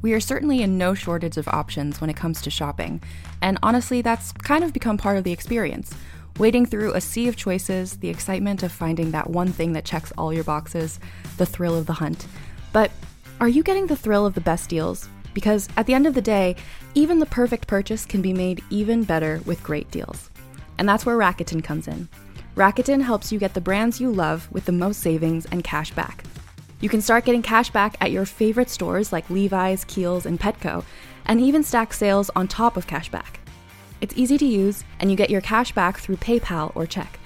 We are certainly in no shortage of options when it comes to shopping, and honestly, that's kind of become part of the experience. Wading through a sea of choices, the excitement of finding that one thing that checks all your boxes, the thrill of the hunt. But are you getting the thrill of the best deals? Because at the end of the day, even the perfect purchase can be made even better with great deals. And that's where Rakuten comes in. Rakuten helps you get the brands you love with the most savings and cash back. You can start getting cash back at your favorite stores like Levi's, Kiehl's, and Petco, and even stack sales on top of cash back. It's easy to use, and you get your cash back through PayPal or check.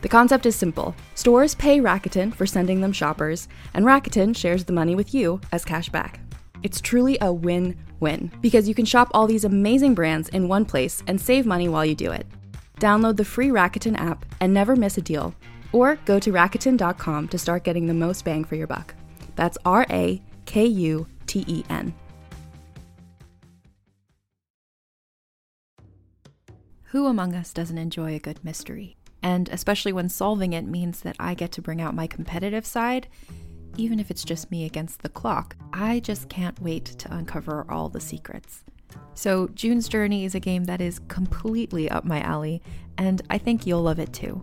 The concept is simple stores pay Rakuten for sending them shoppers, and Rakuten shares the money with you as cash back. It's truly a win win because you can shop all these amazing brands in one place and save money while you do it. Download the free Rakuten app and never miss a deal, or go to Rakuten.com to start getting the most bang for your buck. That's R A K U T E N. Who among us doesn't enjoy a good mystery? And especially when solving it means that I get to bring out my competitive side, even if it's just me against the clock, I just can't wait to uncover all the secrets. So, June's Journey is a game that is completely up my alley, and I think you'll love it too.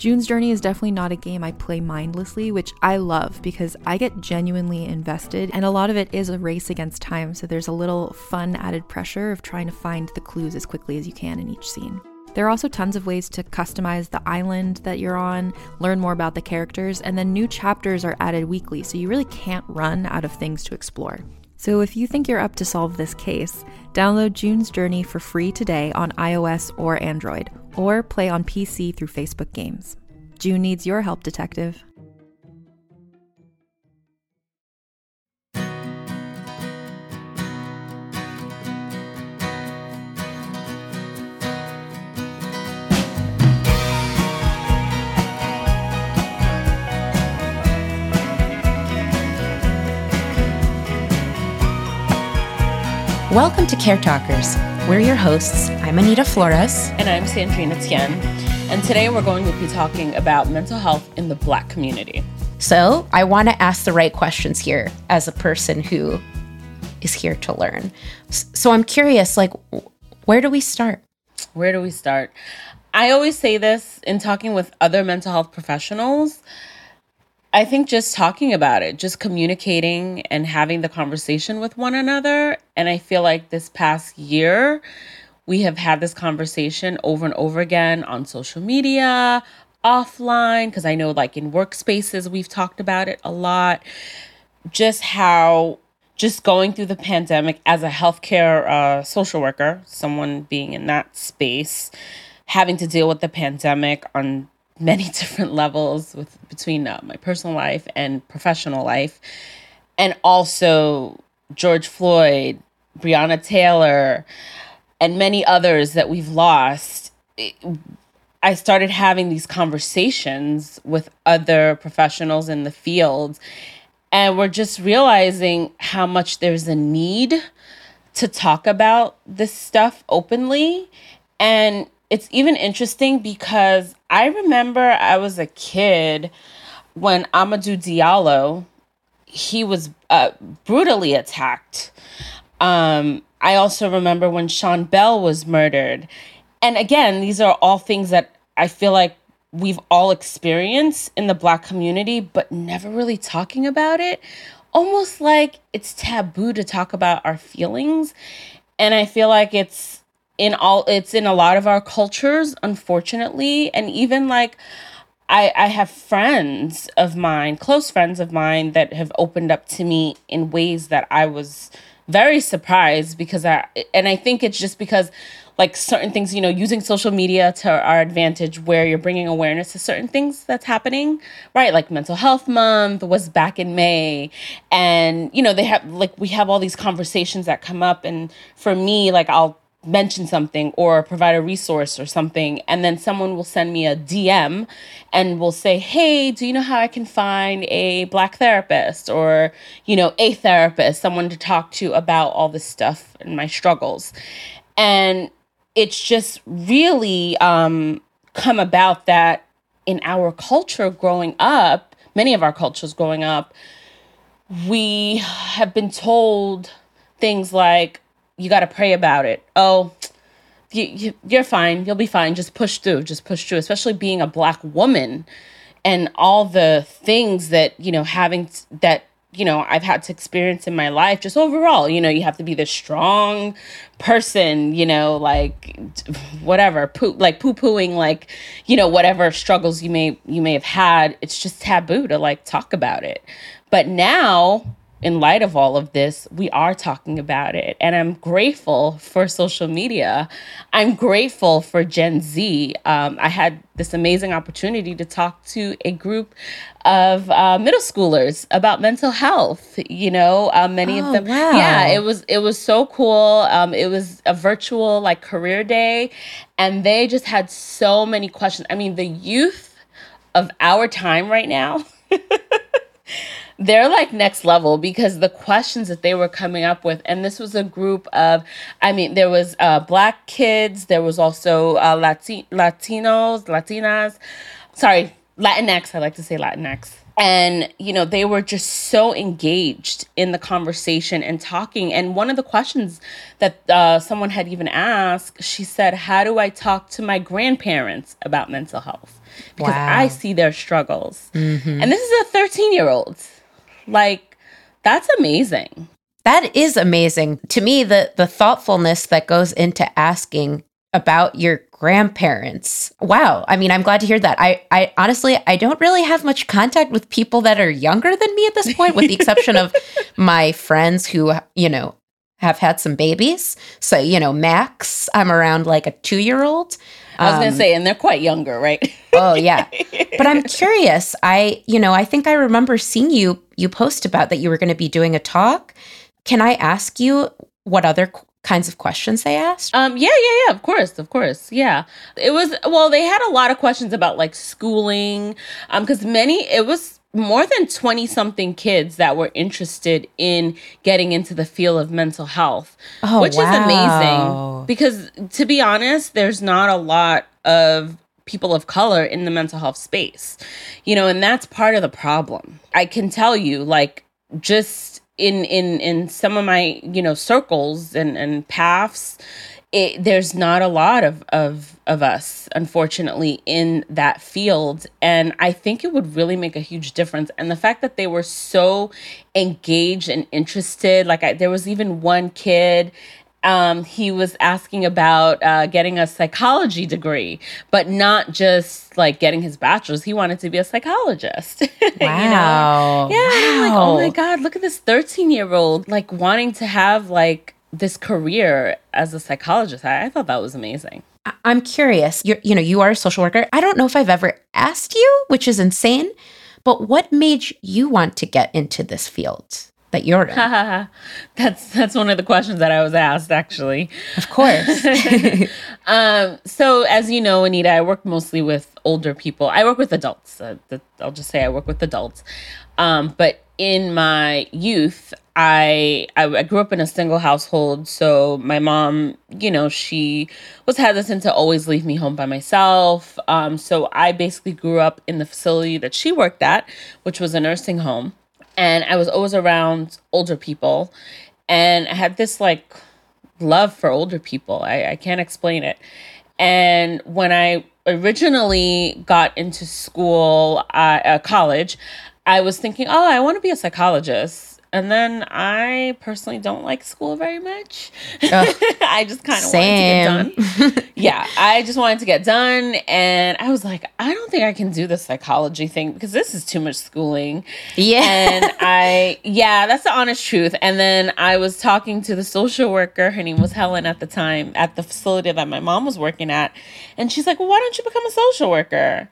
June's Journey is definitely not a game I play mindlessly, which I love because I get genuinely invested, and a lot of it is a race against time, so there's a little fun added pressure of trying to find the clues as quickly as you can in each scene. There are also tons of ways to customize the island that you're on, learn more about the characters, and then new chapters are added weekly, so you really can't run out of things to explore. So if you think you're up to solve this case, download June's Journey for free today on iOS or Android, or play on PC through Facebook Games. June needs your help, detective. Welcome to Care Talkers. We're your hosts. I'm Anita Flores. And I'm Sandrina Tien. And today we're going to be talking about mental health in the Black community. So I want to ask the right questions here as a person who is here to learn. So I'm curious, like, where do we start? Where do we start? I always say this in talking with other mental health professionals I think just talking about it, just communicating and having the conversation with one another. And I feel like this past year, we have had this conversation over and over again on social media, offline, because I know, like, in workspaces, we've talked about it a lot. Just how just going through the pandemic as a healthcare uh, social worker, someone being in that space, having to deal with the pandemic on many different levels with between uh, my personal life and professional life and also George Floyd, Breonna Taylor, and many others that we've lost. I started having these conversations with other professionals in the field, and we're just realizing how much there's a need to talk about this stuff openly. And it's even interesting because I remember I was a kid when Amadou Diallo, he was uh, brutally attacked. Um, I also remember when Sean Bell was murdered. And again, these are all things that I feel like we've all experienced in the Black community, but never really talking about it. Almost like it's taboo to talk about our feelings. And I feel like it's in all it's in a lot of our cultures unfortunately and even like I, I have friends of mine, close friends of mine, that have opened up to me in ways that I was very surprised because I, and I think it's just because like certain things, you know, using social media to our advantage where you're bringing awareness to certain things that's happening, right? Like mental health month was back in May. And, you know, they have like, we have all these conversations that come up. And for me, like, I'll mention something or provide a resource or something and then someone will send me a DM and will say, "Hey, do you know how I can find a black therapist or, you know, a therapist, someone to talk to about all this stuff and my struggles." And it's just really um come about that in our culture growing up, many of our cultures growing up, we have been told things like you got to pray about it. Oh, you, you, are fine. You'll be fine. Just push through. Just push through. Especially being a black woman, and all the things that you know having that you know I've had to experience in my life. Just overall, you know, you have to be this strong person. You know, like whatever, poo- like poo pooing, like you know whatever struggles you may you may have had. It's just taboo to like talk about it. But now in light of all of this, we are talking about it. And I'm grateful for social media. I'm grateful for Gen Z. Um, I had this amazing opportunity to talk to a group of uh, middle schoolers about mental health. You know, uh, many oh, of them. Wow. Yeah, it was it was so cool. Um, it was a virtual like career day, and they just had so many questions. I mean, the youth of our time right now. they're like next level because the questions that they were coming up with and this was a group of i mean there was uh, black kids there was also uh, Lati- latinos latinas sorry latinx i like to say latinx. And you know they were just so engaged in the conversation and talking. And one of the questions that uh, someone had even asked she said how do i talk to my grandparents about mental health? Because Wow. i see their struggles. And this is a 13 year old like that's amazing That is amazing. To me, the the thoughtfulness that goes into asking about your grandparents. Wow. I mean, I'm glad to hear that. I I honestly I don't really have much contact with people that are younger than me at this point with the exception of my friends who, you know, have had some babies. So, you know, Max, I'm around like a 2-year-old. I was Um, gonna say and they're quite younger right Oh yeah. But I'm curious. I, you know, I think I remember seeing you you post about that you were going to be doing a talk. Can I ask you what other qu- kinds of questions they asked? Um, yeah, yeah, yeah, of course, of course. Yeah. It was well, they had a lot of questions about like schooling. Um, because many it was more than 20 something kids that were interested in getting into the field of mental health. Oh, which wow. is amazing. Because to be honest, there's not a lot of people of color in the mental health space. You know, and that's part of the problem. I can tell you, like, just in in in some of my you know circles and and paths it, there's not a lot of of of us unfortunately in that field and i think it would really make a huge difference and the fact that they were so engaged and interested like I, there was even one kid um, he was asking about uh, getting a psychology degree, but not just like getting his bachelor's. He wanted to be a psychologist. you know? Wow. Yeah, I'm like, oh my god, look at this 13 year old like wanting to have like this career as a psychologist. I, I thought that was amazing. I'm curious. You're, you know, you are a social worker. I don't know if I've ever asked you, which is insane, but what made you want to get into this field that you're in? that's that's one of the questions that I was asked actually. of course. Um, so as you know, Anita, I work mostly with older people. I work with adults. Uh, the, I'll just say I work with adults. Um, but in my youth, I, I grew up in a single household. So my mom, you know, she was hesitant to always leave me home by myself. Um, so I basically grew up in the facility that she worked at, which was a nursing home, and I was always around older people, and I had this like love for older people. I, I can't explain it. And when I originally got into school, uh, uh, college, I was thinking, oh, I want to be a psychologist. And then I personally don't like school very much. I just kind of wanted to get done. yeah, I just wanted to get done. And I was like, I don't think I can do the psychology thing because this is too much schooling yeah. and I, yeah, that's the honest truth. And then I was talking to the social worker. Her name was Helen at the time at the facility that my mom was working at. And she's like, well, why don't you become a social worker?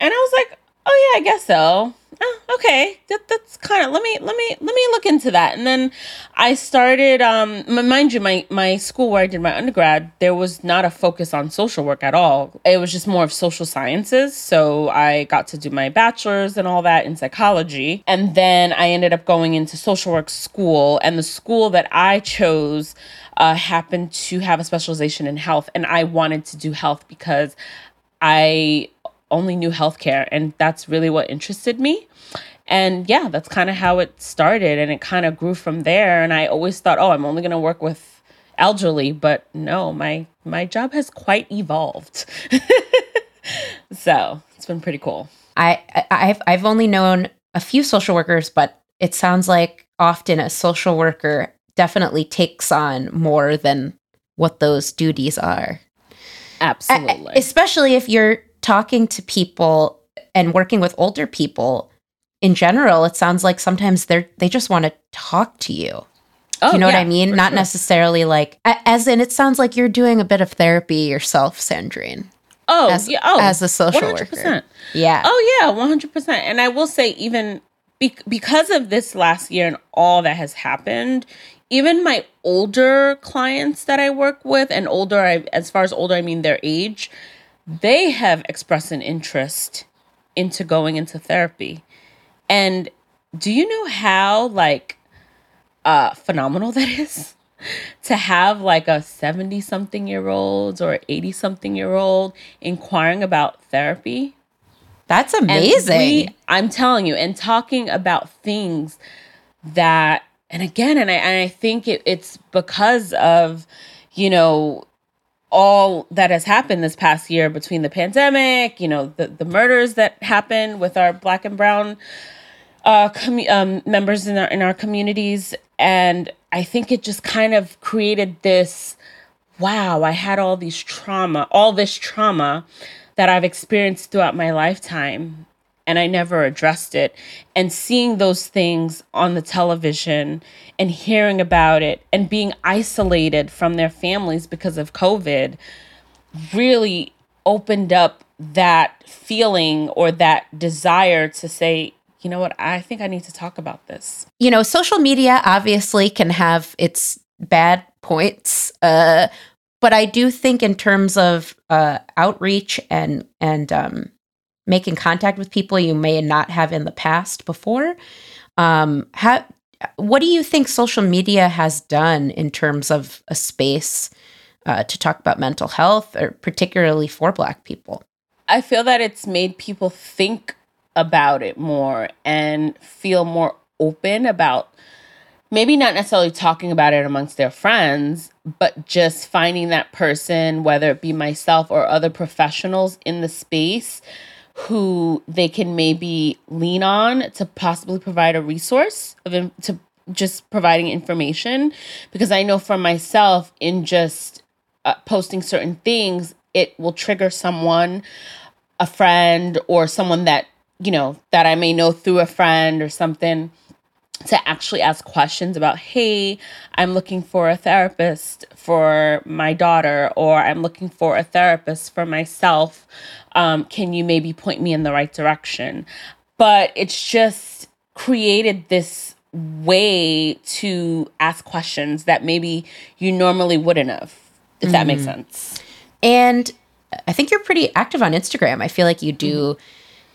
And I was like, oh, yeah, I guess so. Oh, okay, that, that's kind of let me let me let me look into that. And then I started. Um, mind you, my my school where I did my undergrad, there was not a focus on social work at all. It was just more of social sciences. So I got to do my bachelor's and all that in psychology, and then I ended up going into social work school. And the school that I chose uh, happened to have a specialization in health, and I wanted to do health because I only knew healthcare, and that's really what interested me. And yeah, that's kind of how it started, and it kind of grew from there. And I always thought, oh, I'm only going to work with elderly, but no, my my job has quite evolved. so it's been pretty cool. I, I have I've only known a few social workers, but it sounds like often a social worker definitely takes on more than what those duties are. Absolutely. especially if you're talking to people and working with older people in general, it sounds like sometimes they're they just want to talk to you. Oh, you know yeah, what I mean? Not sure. necessarily like as in it sounds like you're doing a bit of therapy yourself, Sandrine. Oh, as, yeah. Oh, as a social 100%. worker. Yeah. Oh, yeah, 100%. And I will say, even be- because of this last year and all that has happened, even my older clients that I work with, and older, I, as far as older, I mean their age, they have expressed an interest into going into therapy. And do you know how like uh phenomenal that is? to have like a 70 something year old or 80 something year old inquiring about therapy. That's amazing. We, I'm telling you, and talking about things that, and again, and I, and I think it, it's because of, you know, all that has happened this past year between the pandemic, you know, the, the murders that happened with our black and brown uh, com- um, members in our in our communities, and I think it just kind of created this. Wow, I had all these trauma, all this trauma that I've experienced throughout my lifetime, and I never addressed it. And seeing those things on the television and hearing about it and being isolated from their families because of COVID really opened up that feeling or that desire to say, you know what, I think I need to talk about this. You know, social media obviously can have its bad points. Uh, but I do think in terms of uh, outreach and and um, making contact with people you may not have in the past before. Um, how, what do you think social media has done in terms of a space uh, to talk about mental health, or particularly for Black people? I feel that it's made people think about it more and feel more open about maybe not necessarily talking about it amongst their friends, but just finding that person, whether it be myself or other professionals in the space who they can maybe lean on to possibly provide a resource of to just providing information. Because I know for myself in just uh, posting certain things it will trigger someone a friend or someone that you know that I may know through a friend or something to actually ask questions about hey i'm looking for a therapist for my daughter or i'm looking for a therapist for myself um, can you maybe point me in the right direction but it's just created this way to ask questions that maybe you normally wouldn't have if mm. that makes mm-hmm. sense and i think you're pretty active on instagram i feel like you do mm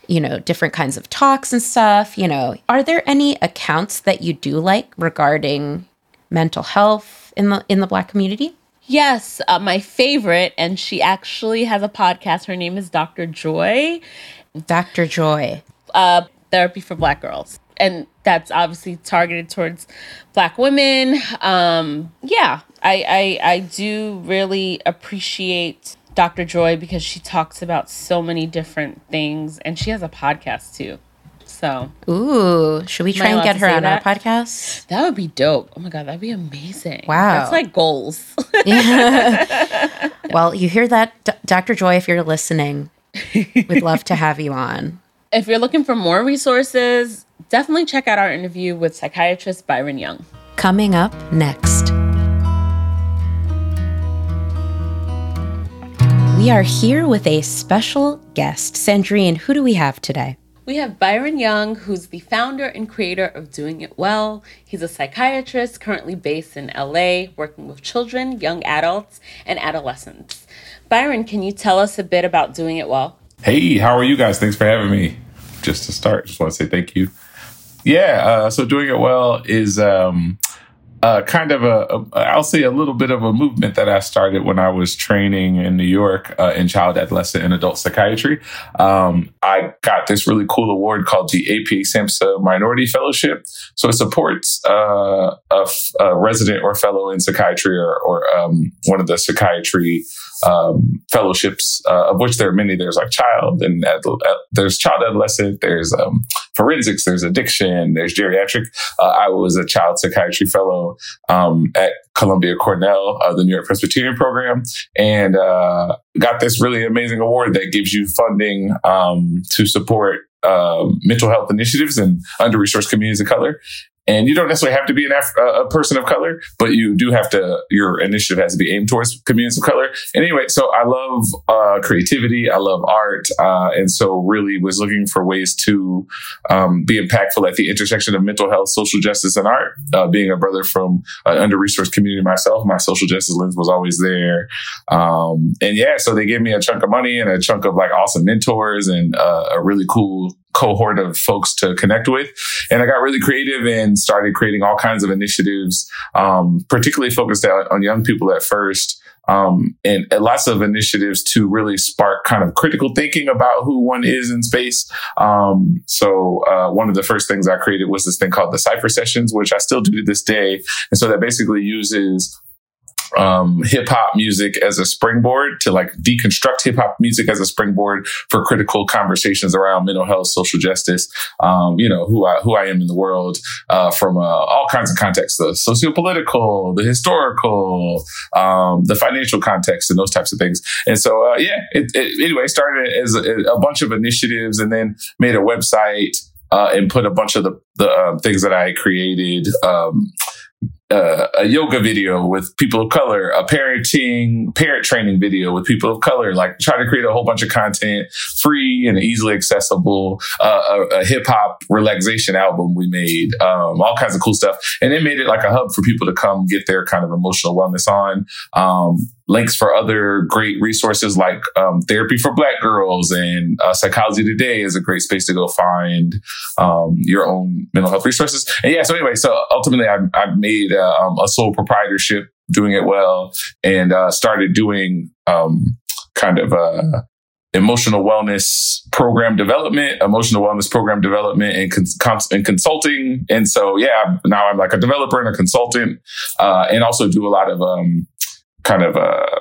you know, different kinds of talks and stuff. You know, are there any accounts that you do like regarding mental health in the in the Black community? Yes, uh, my favorite, and she actually has a podcast. Her name is Dr. Joy. Dr. Joy. Uh, therapy for Black girls. And that's obviously targeted towards Black women. Um, yeah, I, I, I do really appreciate Dr. Joy because she talks about so many different things and she has a podcast too. So, ooh, should we try and get her on that? our podcast? That would be dope. Oh my god, that'd be amazing. Wow, that's like goals. well, you hear that, D- Dr. Joy? If you're listening, we'd love to have you on. If you're looking for more resources, definitely check out our interview with psychiatrist Byron Young. Coming up next. We are here with a special guest. Sandrine, who do we have today? We have Byron Young, who's the founder and creator of Doing It Well. He's a psychiatrist currently based in LA, working with children, young adults, and adolescents. Byron, can you tell us a bit about Doing It Well? Hey, how are you guys? Thanks for having me. Just to start, just want to say thank you. Yeah, uh, so Doing It Well is um, uh, kind of a, a, I'll say a little bit of a movement that I started when I was training in New York uh, in child, adolescent, and adult psychiatry. Um, I got this really cool award called the APA SAMHSA Minority Fellowship. So it supports uh, a, a, resident or fellow in psychiatry or, or um, one of the psychiatry um, fellowships, uh, of which there are many. There's like child and adult, uh, there's child adolescent, there's um, forensics, there's addiction, there's geriatric. Uh, I was a child psychiatry fellow um, at Columbia Cornell, uh, the New York Presbyterian program, and uh, got this really amazing award that gives you funding um, to support uh, mental health initiatives in under resourced communities of color. And you don't necessarily have to be an Af- a person of color, but you do have to, your initiative has to be aimed towards communities of color. And anyway, so I love uh, creativity. I love art. Uh, and so really was looking for ways to um, be impactful at the intersection of mental health, social justice, and art. Uh, being a brother from an under resourced community myself, my social justice lens was always there. Um, and yeah, so they gave me a chunk of money and a chunk of like awesome mentors and uh, a really cool cohort of folks to connect with. And I got really creative and started creating all kinds of initiatives, um, particularly focused on, young people at first. Um, and, and, lots of initiatives to really spark kind of critical thinking about who one is in space. Um, so uh, one of the first things I created was this thing called the Cipher Sessions, which I still do to this day. And so that basically uses um, hip hop music as a springboard to like deconstruct hip hop music as a springboard for critical conversations around mental health, social justice, um, you know, who I, who I am in the world, uh, from, uh, all kinds of contexts, the socio-political, the historical, um, the financial context and those types of things. And so, uh, yeah, it, it, anyway, started as a, a bunch of initiatives and then made a website, uh, and put a bunch of the, the uh, things that I created, um, uh, a yoga video with people of color, a parenting, parent training video with people of color, like try to create a whole bunch of content free and easily accessible, uh, a, a hip hop relaxation album we made, um, all kinds of cool stuff. And it made it like a hub for people to come get their kind of emotional wellness on. Um, links for other great resources like um, therapy for black girls and uh, psychology today is a great space to go find um, your own mental health resources and yeah so anyway so ultimately i, I made uh, um, a sole proprietorship doing it well and uh, started doing um, kind of uh, emotional wellness program development, emotional wellness program development, and, cons- and consulting. And so, yeah, now I'm like a developer and a consultant, uh, and also do a lot of um, kind of uh,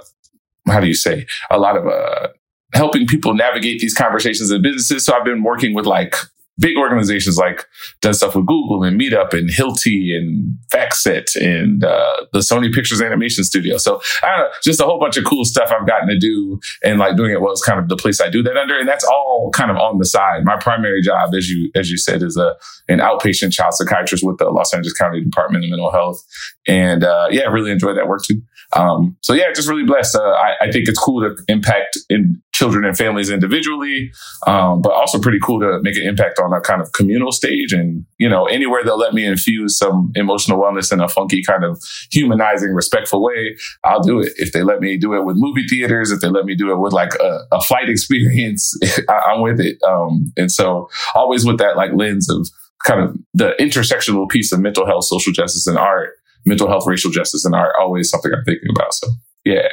how do you say a lot of uh, helping people navigate these conversations in businesses. So I've been working with like big organizations like done stuff with Google and Meetup and Hilti and FactSet and uh, the Sony Pictures Animation Studio. So I don't know, just a whole bunch of cool stuff I've gotten to do and like doing it is kind of the place I do that under. And that's all kind of on the side. My primary job, as you as you said, is a an outpatient child psychiatrist with the Los Angeles County Department of Mental Health. And uh, yeah, I really enjoy that work too. Um, so yeah, just really blessed. Uh, I, I, think it's cool to impact in children and families individually, um, but also pretty cool to make an impact on a kind of communal stage. And you know, anywhere they'll let me infuse some emotional wellness in a funky kind of humanizing, respectful way, I'll do it. If they let me do it with movie theaters, if they let me do it with like a, a flight experience, I, am with it. Um, and so always with that like lens of kind of the intersectional piece of mental health, social justice, and art mental health, racial justice, and art always something I'm thinking about. So yeah,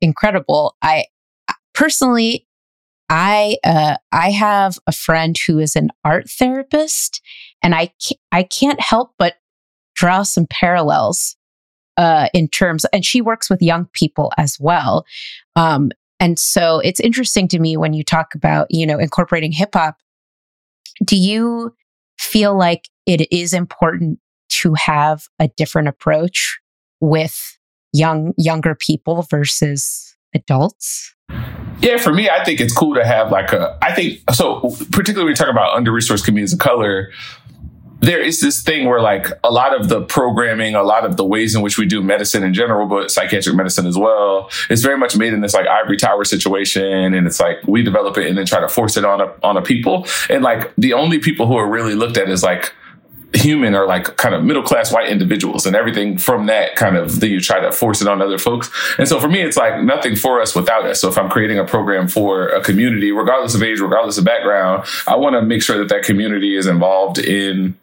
incredible. I personally, I uh, I have a friend who is an art therapist, and I I can't help but draw some parallels uh, in terms, and she works with young people as well. Um, and so it's interesting to me when you talk about you know incorporating hip hop. Do you feel like it is important to have a different approach with young younger people versus adults? Yeah, for me, I think it's cool to have like a. I think so. Particularly when you talk about under resourced communities of color, there is this thing where like a lot of the programming, a lot of the ways in which we do medicine in general, but psychiatric medicine as well, is very much made in this like ivory tower situation. And it's like we develop it and then try to force it on a on a people. And like the only people who are really looked at is like human are like kind of middle class white individuals and everything from that kind of then you try to force it on other folks and so for me it's like nothing for us without us so if i'm creating a program for a community regardless of age regardless of background i want to make sure that that community is involved in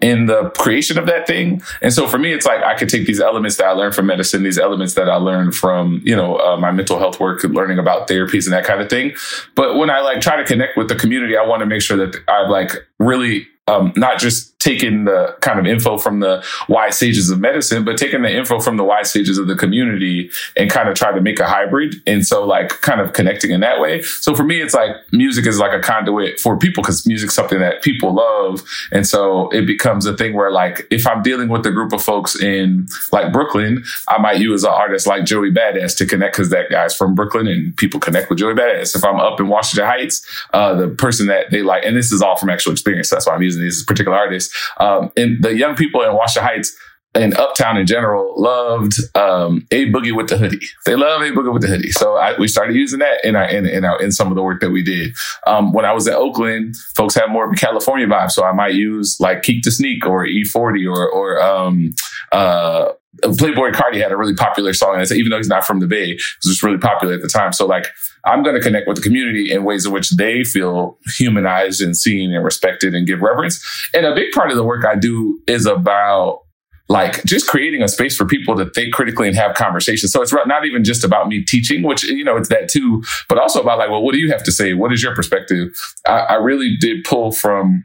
in the creation of that thing. And so for me, it's like I could take these elements that I learned from medicine, these elements that I learned from, you know, uh, my mental health work, learning about therapies and that kind of thing. But when I like try to connect with the community, I want to make sure that I've like really um, not just taking the kind of info from the wide stages of medicine, but taking the info from the wide stages of the community and kind of try to make a hybrid. And so, like, kind of connecting in that way. So for me, it's like music is like a conduit for people because music's something that people love. And so it becomes a thing where, like, if I'm dealing with a group of folks in like Brooklyn, I might use an artist like Joey Badass to connect because that guy's from Brooklyn and people connect with Joey Badass. If I'm up in Washington Heights, uh, the person that they like, and this is all from actual experience. That's why I'm using these particular artists. Um, and the young people in Washington Heights and Uptown in general loved um, A Boogie with the hoodie. They love A Boogie with the hoodie. So I, we started using that in our, in, in, our, in some of the work that we did. Um, when I was in Oakland, folks had more of a California vibe. So I might use like Keak da Sneak or E40 or, or um, uh, Playboi Carti had a really popular song. And even though he's not from the Bay, it was just really popular at the time. So like, I'm going to connect with the community in ways in which they feel humanized and seen and respected and give reverence. And a big part of the work I do is about like just creating a space for people to think critically and have conversations. So it's not even just about me teaching, which, you know, it's that too, but also about like, well, what do you have to say? What is your perspective? I, I really did pull from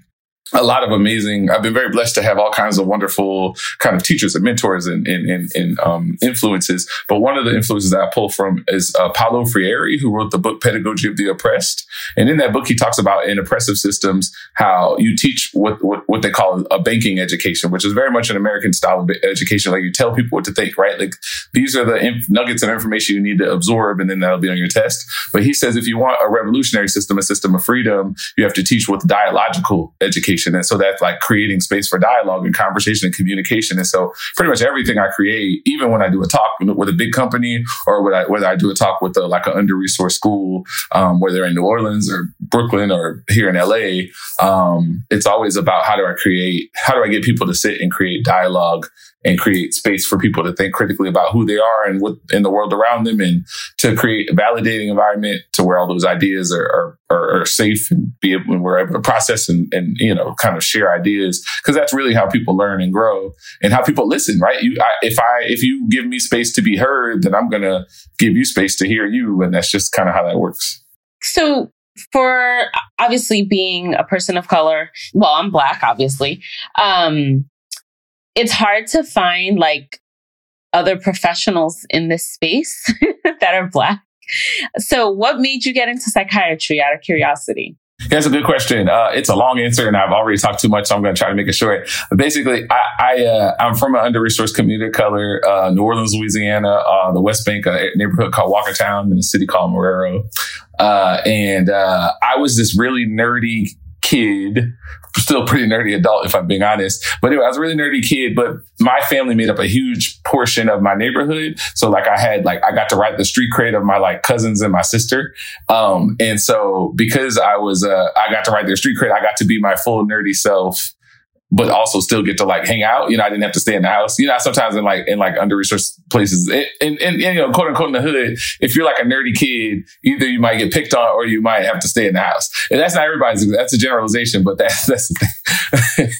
a lot of amazing. I've been very blessed to have all kinds of wonderful kind of teachers and mentors and, and, and, and um, influences. But one of the influences that I pull from is uh, Paulo Freire, who wrote the book Pedagogy of the Oppressed. And in that book, he talks about in oppressive systems how you teach what, what, what they call a banking education, which is very much an American style of education. Like you tell people what to think, right? Like these are the inf- nuggets of information you need to absorb, and then that'll be on your test. But he says if you want a revolutionary system, a system of freedom, you have to teach with dialogical education And so that's like creating space for dialogue and conversation and communication. And so pretty much everything I create, even when I do a talk with a big company or whether I, whether I do a talk with a, like an under resourced school, um, whether in New Orleans or Brooklyn or here in LA, um, it's always about how do I create, how do I get people to sit and create dialogue and create space for people to think critically about who they are and what in the world around them and to create a validating environment to where all those ideas are, are, are safe and be able, and we're able to process and, and, you know, kind of share ideas. Cause that's really how people learn and grow and how people listen, right? You, I, if I, if you give me space to be heard, then I'm going to give you space to hear you. And that's just kind of how that works. So for obviously being a person of color, well, I'm black, obviously. Um, it's hard to find like other professionals in this space that are black. So, what made you get into psychiatry out of curiosity? That's a good question. Uh, it's a long answer, and I've already talked too much, so I'm going to try to make it short. Basically, I, I uh, I'm from an under-resourced community of color, uh, New Orleans, Louisiana, uh, the West Bank, a neighborhood called Walkertown, in a city called Marrero. Uh, and uh, I was this really nerdy kid, still pretty nerdy adult, if I'm being honest. But anyway, I was a really nerdy kid, but my family made up a huge portion of my neighborhood. So like I had, like, I got to write the street cred of my like cousins and my sister. Um, and so because I was, uh, I got to write their street cred, I got to be my full nerdy self but also still get to like hang out. You know, I didn't have to stay in the house. You know, sometimes in like in like under resourced places, and, and, and, you know, quote unquote in the hood, if you're like a nerdy kid, either you might get picked on or you might have to stay in the house. And that's not everybody's. That's a generalization, but that's that's the thing.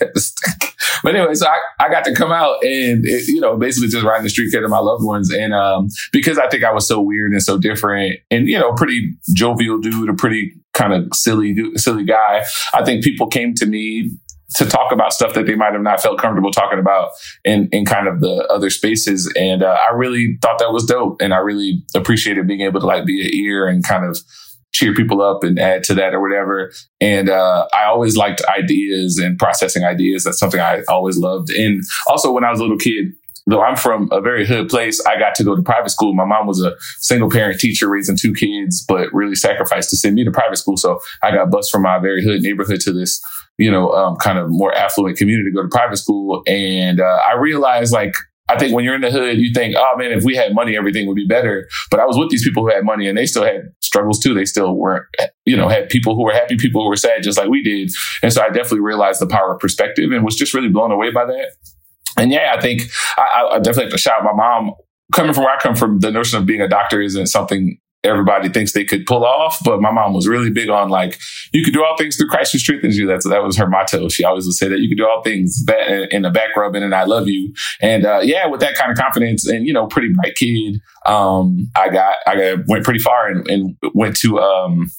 but anyway, so I, I got to come out and it, you know basically just riding the street kid of my loved ones, and um, because I think I was so weird and so different, and you know, pretty jovial dude, a pretty kind of silly silly guy. I think people came to me to talk about stuff that they might have not felt comfortable talking about in, in kind of the other spaces. And uh, I really thought that was dope. And I really appreciated being able to like be an ear and kind of cheer people up and add to that or whatever. And uh, I always liked ideas and processing ideas. That's something I always loved. And also when I was a little kid, though I'm from a very hood place, I got to go to private school. My mom was a single parent teacher raising two kids, but really sacrificed to send me to private school. So I got bused from my very hood neighborhood to this you know, um, kind of more affluent community to go to private school. And uh, I realized like I think when you're in the hood, you think, oh man, if we had money, everything would be better. But I was with these people who had money and they still had struggles too. They still weren't, you know, had people who were happy, people who were sad, just like we did. And so I definitely realized the power of perspective and was just really blown away by that. And yeah, I think I, I definitely have to shout my mom. Coming from where I come from, the notion of being a doctor isn't something everybody thinks they could pull off. But my mom was really big on like, you can do all things through Christ who strengthens you. That's that was her motto. She always would say that you can do all things that in the back rubbing and I love you. And uh, yeah, with that kind of confidence and you know, pretty bright kid, um, I got I got went pretty far and, and went to um,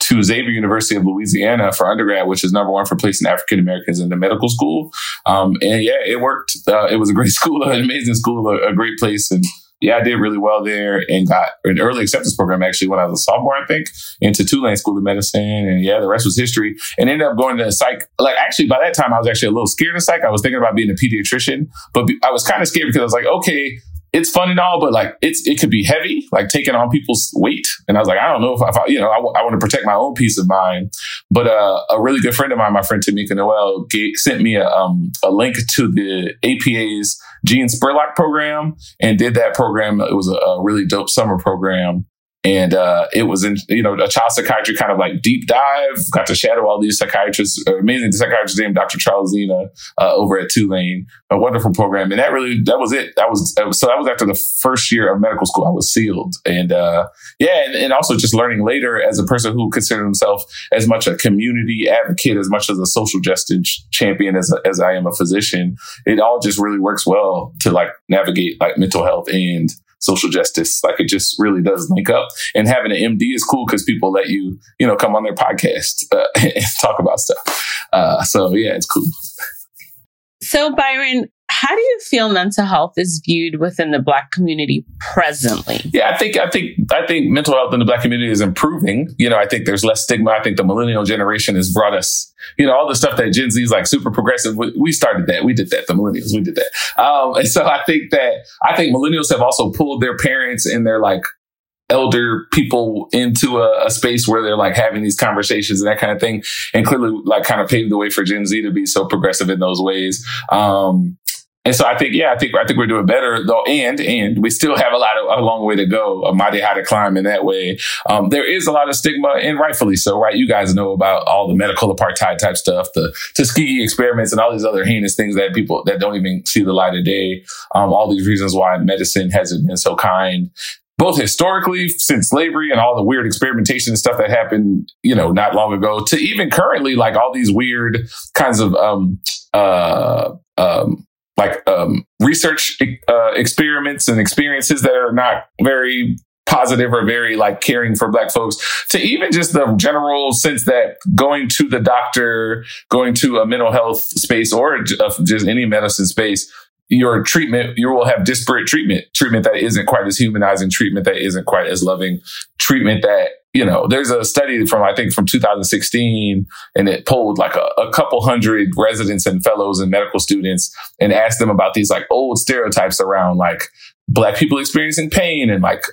to Xavier University of Louisiana for undergrad, which is number one for placing African Americans into medical school. Um, and yeah, it worked. Uh, it was a great school, an amazing school, a, a great place, and yeah, I did really well there and got an early acceptance program actually when I was a sophomore, I think, into Tulane School of Medicine. And yeah, the rest was history. And ended up going to psych. Like actually, by that time, I was actually a little scared of psych. I was thinking about being a pediatrician, but I was kind of scared because I was like, okay, it's fun and all, but like it's it could be heavy, like taking on people's weight. And I was like, I don't know if, I, if I you know, I, w- I want to protect my own peace of mind. But uh, a really good friend of mine, my friend Tamika Noel, gave, sent me a, um, a link to the APA's Jeanne Spurlock program and did that program. It was a, a really dope summer program. And uh, it was in, you know, a child psychiatry kind of like deep dive. Got to shadow all these psychiatrists, uh, amazing psychiatrist named Dr. Charles Zeanah uh, over at Tulane. A wonderful program, and that really that was it. That was, so that was after the first year of medical school. I was sealed, and uh, yeah, and, and also just learning later as a person who considered himself as much a community advocate as much as a social justice champion as a, as I am a physician. It all just really works well to like navigate like mental health and social justice. Like it just really does link up. And having an MD is cool because people let you, you know, come on their podcast uh, and talk about stuff. Uh, so yeah, it's cool. So Byron, how do you feel mental health is viewed within the black community presently? Yeah, I think I think I think mental health in the black community is improving. You know, I think there's less stigma. I think the millennial generation has brought us, you know, all the stuff that Gen Z is like super progressive. We started that. We did that. The millennials, we did that. Um, and so I think that I think millennials have also pulled their parents and their like elder people into a, a, space where they're like having these conversations and that kind of thing and clearly like kind of paved the way for gen z to be so progressive in those ways um, and so I think, yeah, I think I think we're doing better though, and and we still have a lot of a long way to go, a mighty high to climb in that way. Um, there is a lot of stigma, and rightfully so, right? You guys know about all the medical apartheid type stuff, the Tuskegee experiments, and all these other heinous things that people that don't even see the light of day. Um, all these reasons why medicine hasn't been so kind both historically since slavery and all the weird experimentation and stuff that happened, you know, not long ago to even currently, like all these weird kinds of, um, uh, um, like um, research uh, experiments and experiences that are not very positive or very like caring for black folks to even just the general sense that going to the doctor going to a mental health space or just any medicine space your treatment you will have disparate treatment treatment that isn't quite as humanizing treatment that isn't quite as loving treatment that you know, there's a study from, I think, from 2016, and it polled like a, a, couple hundred residents and fellows and medical students and asked them about these like old stereotypes around like black people experiencing pain and like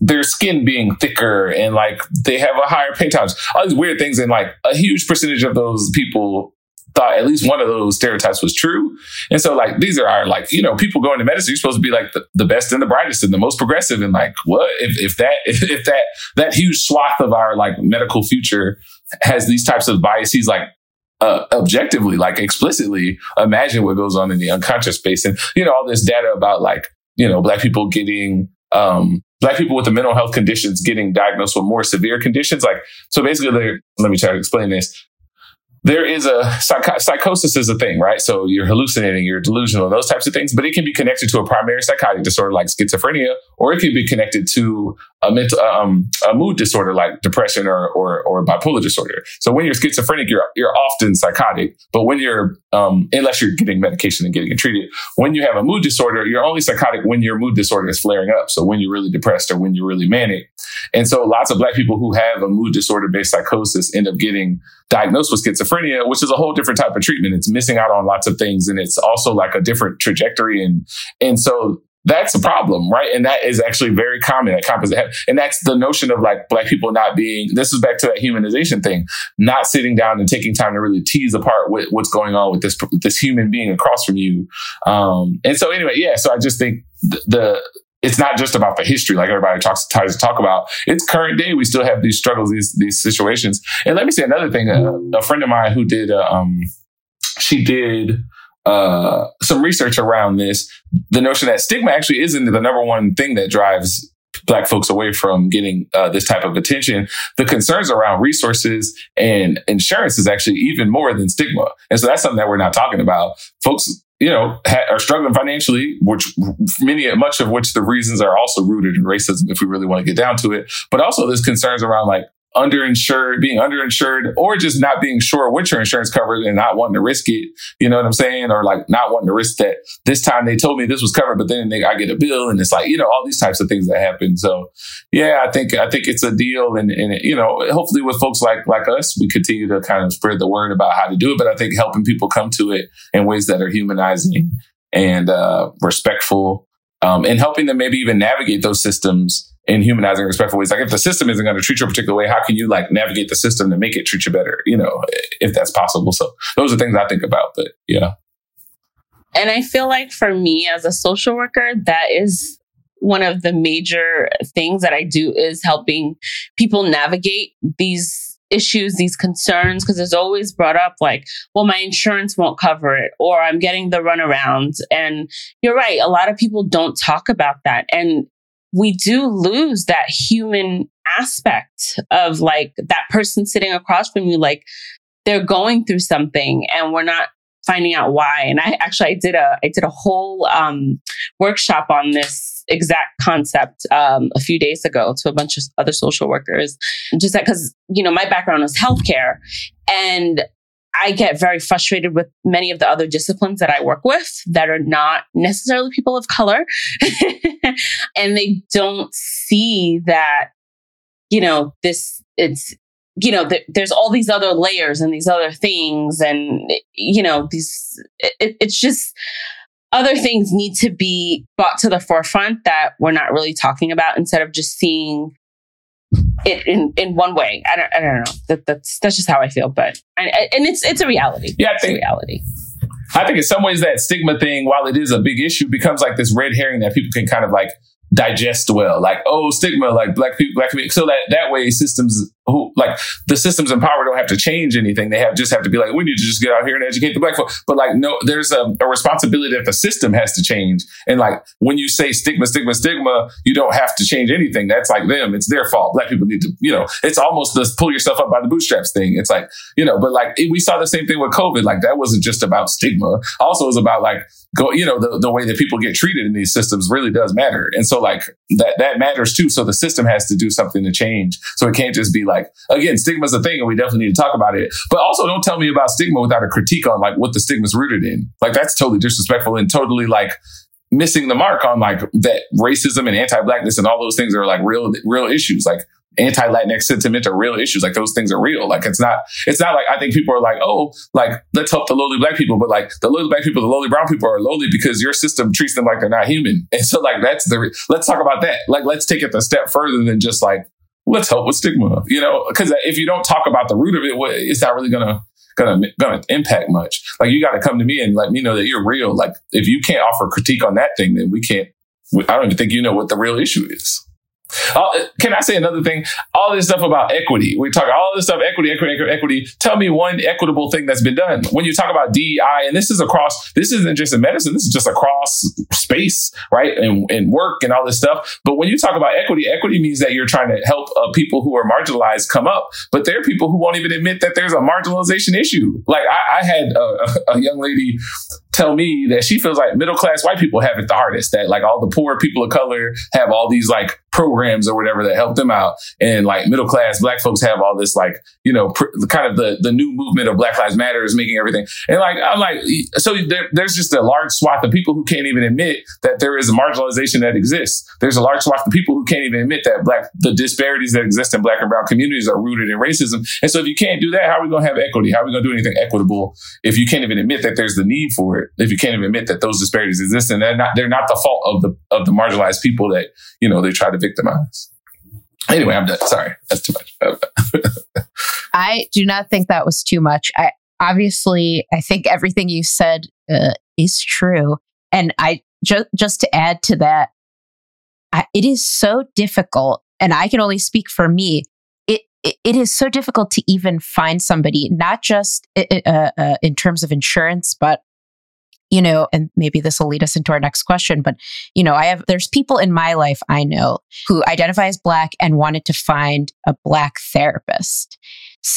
their skin being thicker and like they have a higher pain tolerance, all these weird things. And like a huge percentage of those people thought at least one of those stereotypes was true. And so like these are our like, you know, people going to medicine, you're supposed to be like the, the best and the brightest and the most progressive. And like, what if, if that if, if that that huge swath of our like medical future has these types of biases like uh, objectively, like explicitly, imagine what goes on in the unconscious space. And, you know, all this data about like, you know, black people getting, um, black people with the mental health conditions getting diagnosed with more severe conditions. Like, so basically, let me try to explain this there is a psych- psychosis is a thing, right? So you're hallucinating, you're delusional, those types of things, but it can be connected to a primary psychotic disorder like schizophrenia, or it can be connected to a mental, um, a mood disorder like depression or, or, or bipolar disorder. So when you're schizophrenic, you're, you're often psychotic, but when you're, um, unless you're getting medication and getting treated, when you have a mood disorder, you're only psychotic when your mood disorder is flaring up. So when you're really depressed or when you're really manic. And so lots of black people who have a mood disorder based psychosis end up getting diagnosed with schizophrenia, which is a whole different type of treatment. It's missing out on lots of things. And it's also like a different trajectory. And, and so that's a problem, right? And that is actually very common at composite. And that's the notion of like black people not being, this is back to that humanization thing, not sitting down and taking time to really tease apart what, what's going on with this, this human being across from you. Um, and so anyway, yeah, so I just think the it's not just about the history like everybody talks tries to talk about. It's current day. We still have these struggles, these these situations. And let me say another thing. Uh, a friend of mine who did, uh, um, she did uh, some research around this. The notion that stigma actually isn't the number one thing that drives black folks away from getting uh, this type of attention. The concerns around resources and insurance is actually even more than stigma. And so that's something that we're not talking about. Folks, you know, ha- are struggling financially, which many, much of which the reasons are also rooted in racism, if we really want to get down to it. But also there's concerns around like underinsured, being underinsured, or just not being sure what your insurance covers and not wanting to risk it. You know what I'm saying? Or like not wanting to risk that this time they told me this was covered, but then they, I get a bill and it's like, you know, all these types of things that happen. So yeah, I think, I think it's a deal. And, and, you know, hopefully with folks like, like us, we continue to kind of spread the word about how to do it. But I think helping people come to it in ways that are humanizing and, uh, respectful, um, and helping them maybe even navigate those systems in humanizing respectful ways. Like if the system isn't going to treat you a particular way, how can you like navigate the system to make it treat you better? You know, if that's possible. So those are things I think about. But yeah. And I feel like for me as a social worker, that is one of the major things that I do is helping people navigate these issues, these concerns, because there's always brought up like, well, my insurance won't cover it, or I'm getting the runarounds. And you're right, a lot of people don't talk about that. And we do lose that human aspect of like that person sitting across from you, like they're going through something and we're not finding out why. And I actually I did a I did a whole um, workshop on this exact concept um, a few days ago to a bunch of other social workers. Just that because you know my background is healthcare, and I get very frustrated with many of the other disciplines that I work with that are not necessarily people of color. and they don't see that, you know, this, it's, you know, th- there's all these other layers and these other things. And, you know, these, it, it's just, other things need to be brought to the forefront that we're not really talking about instead of just seeing it in, in one way. I don't, I don't know. That, that's that's just how I feel. But I, and it's it's a reality. Yeah, think, it's a reality. I think in some ways that stigma thing, while it is a big issue, becomes like this red herring that people can kind of like digest well. Like, oh, stigma, like black people, black people. So that that way systems who like the systems in power don't have to change anything. They have just have to be like, we need to just get out here and educate the black folk. But like, no, there's a, a responsibility that the system has to change. And like when you say stigma, stigma, stigma, you don't have to change anything. That's like them. It's their fault. Black people need to, you know, it's almost this pull yourself up by the bootstraps thing. It's like, you know, but like it, we saw the same thing with COVID. Like that wasn't just about stigma. Also, it was about like go, you know, the, the way that people get treated in these systems really does matter. And so like that, that matters too. So the system has to do something to change. So it can't just be like, again, stigma is a thing and we definitely need to talk about it. But also don't tell me about stigma without a critique on like what the stigma is rooted in. Like that's totally disrespectful and totally like missing the mark on like that racism and anti-blackness and all those things are like real, real issues. Like anti-Latinx sentiment are real issues. Like those things are real. Like it's not, it's not like I think people are like, oh, like let's help the lowly black people, but like the lowly black people, the lowly brown people are lowly because your system treats them like they're not human. And so like that's the let's talk about that. Like let's take it a step further than just like let's help with stigma. You know, because uh, if you don't talk about the root of it, it's not really gonna gonna gonna impact much. Like you got to come to me and let me know that you're real. Like if you can't offer critique on that thing, then we can't. I don't even think you know what the real issue is. Uh, can I say another thing? All this stuff about equity. We talk all this stuff, equity, equity, equity. Tell me one equitable thing that's been done. When you talk about DEI, and this is across, this isn't just in medicine, this is just across space, right? And, and work and all this stuff. But when you talk about equity, equity means that you're trying to help uh, people who are marginalized come up. But there are people who won't even admit that there's a marginalization issue. Like I, I had a, a young lady tell me that she feels like middle class white people have it the hardest, that like all the poor people of color have all these like programs or whatever that help them out. And like middle class black folks have all this like, you know, pr- kind of the, the new movement of Black Lives Matter is making everything. And like, I'm like, so there, there's just a large swath of people who can't even admit that there is a marginalization that exists. There's a large swath of people who can't even admit that black, the disparities that exist in black and brown communities are rooted in racism. And so if you can't do that, how are we going to have equity? How are we going to do anything equitable if you can't even admit that there's the need for it? If you can't even admit that those disparities exist and they're not they're not the fault of the of the marginalized people that you know they try to victimize. Anyway, I'm done. Sorry, that's too much. I do not think that was too much. I obviously I think everything you said uh, is true, and I just just to add to that, I, it is so difficult, and I can only speak for me. It, it, it is so difficult to even find somebody, not just uh, uh, in terms of insurance, but you know, and maybe this will lead us into our next question, but you know, I have there's people in my life I know who identify as black and wanted to find a black therapist.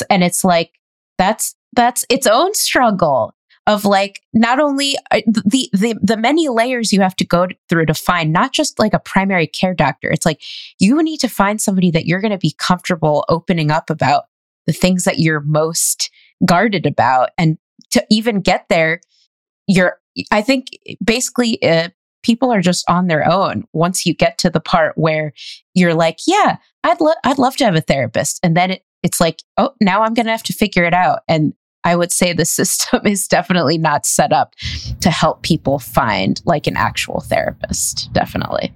And it's like that's that's its own struggle of like not only uh, the the the many layers you have to go through to find not just like a primary care doctor it's like you need to find somebody that you're going to be comfortable opening up about the things that you're most guarded about and to even get there you're i think basically uh, people are just on their own once you get to the part where you're like yeah i'd lo- i'd love to have a therapist and then it, it's like oh now i'm to have to figure it out and I would say the system is definitely not set up to help people find like an actual therapist. Definitely.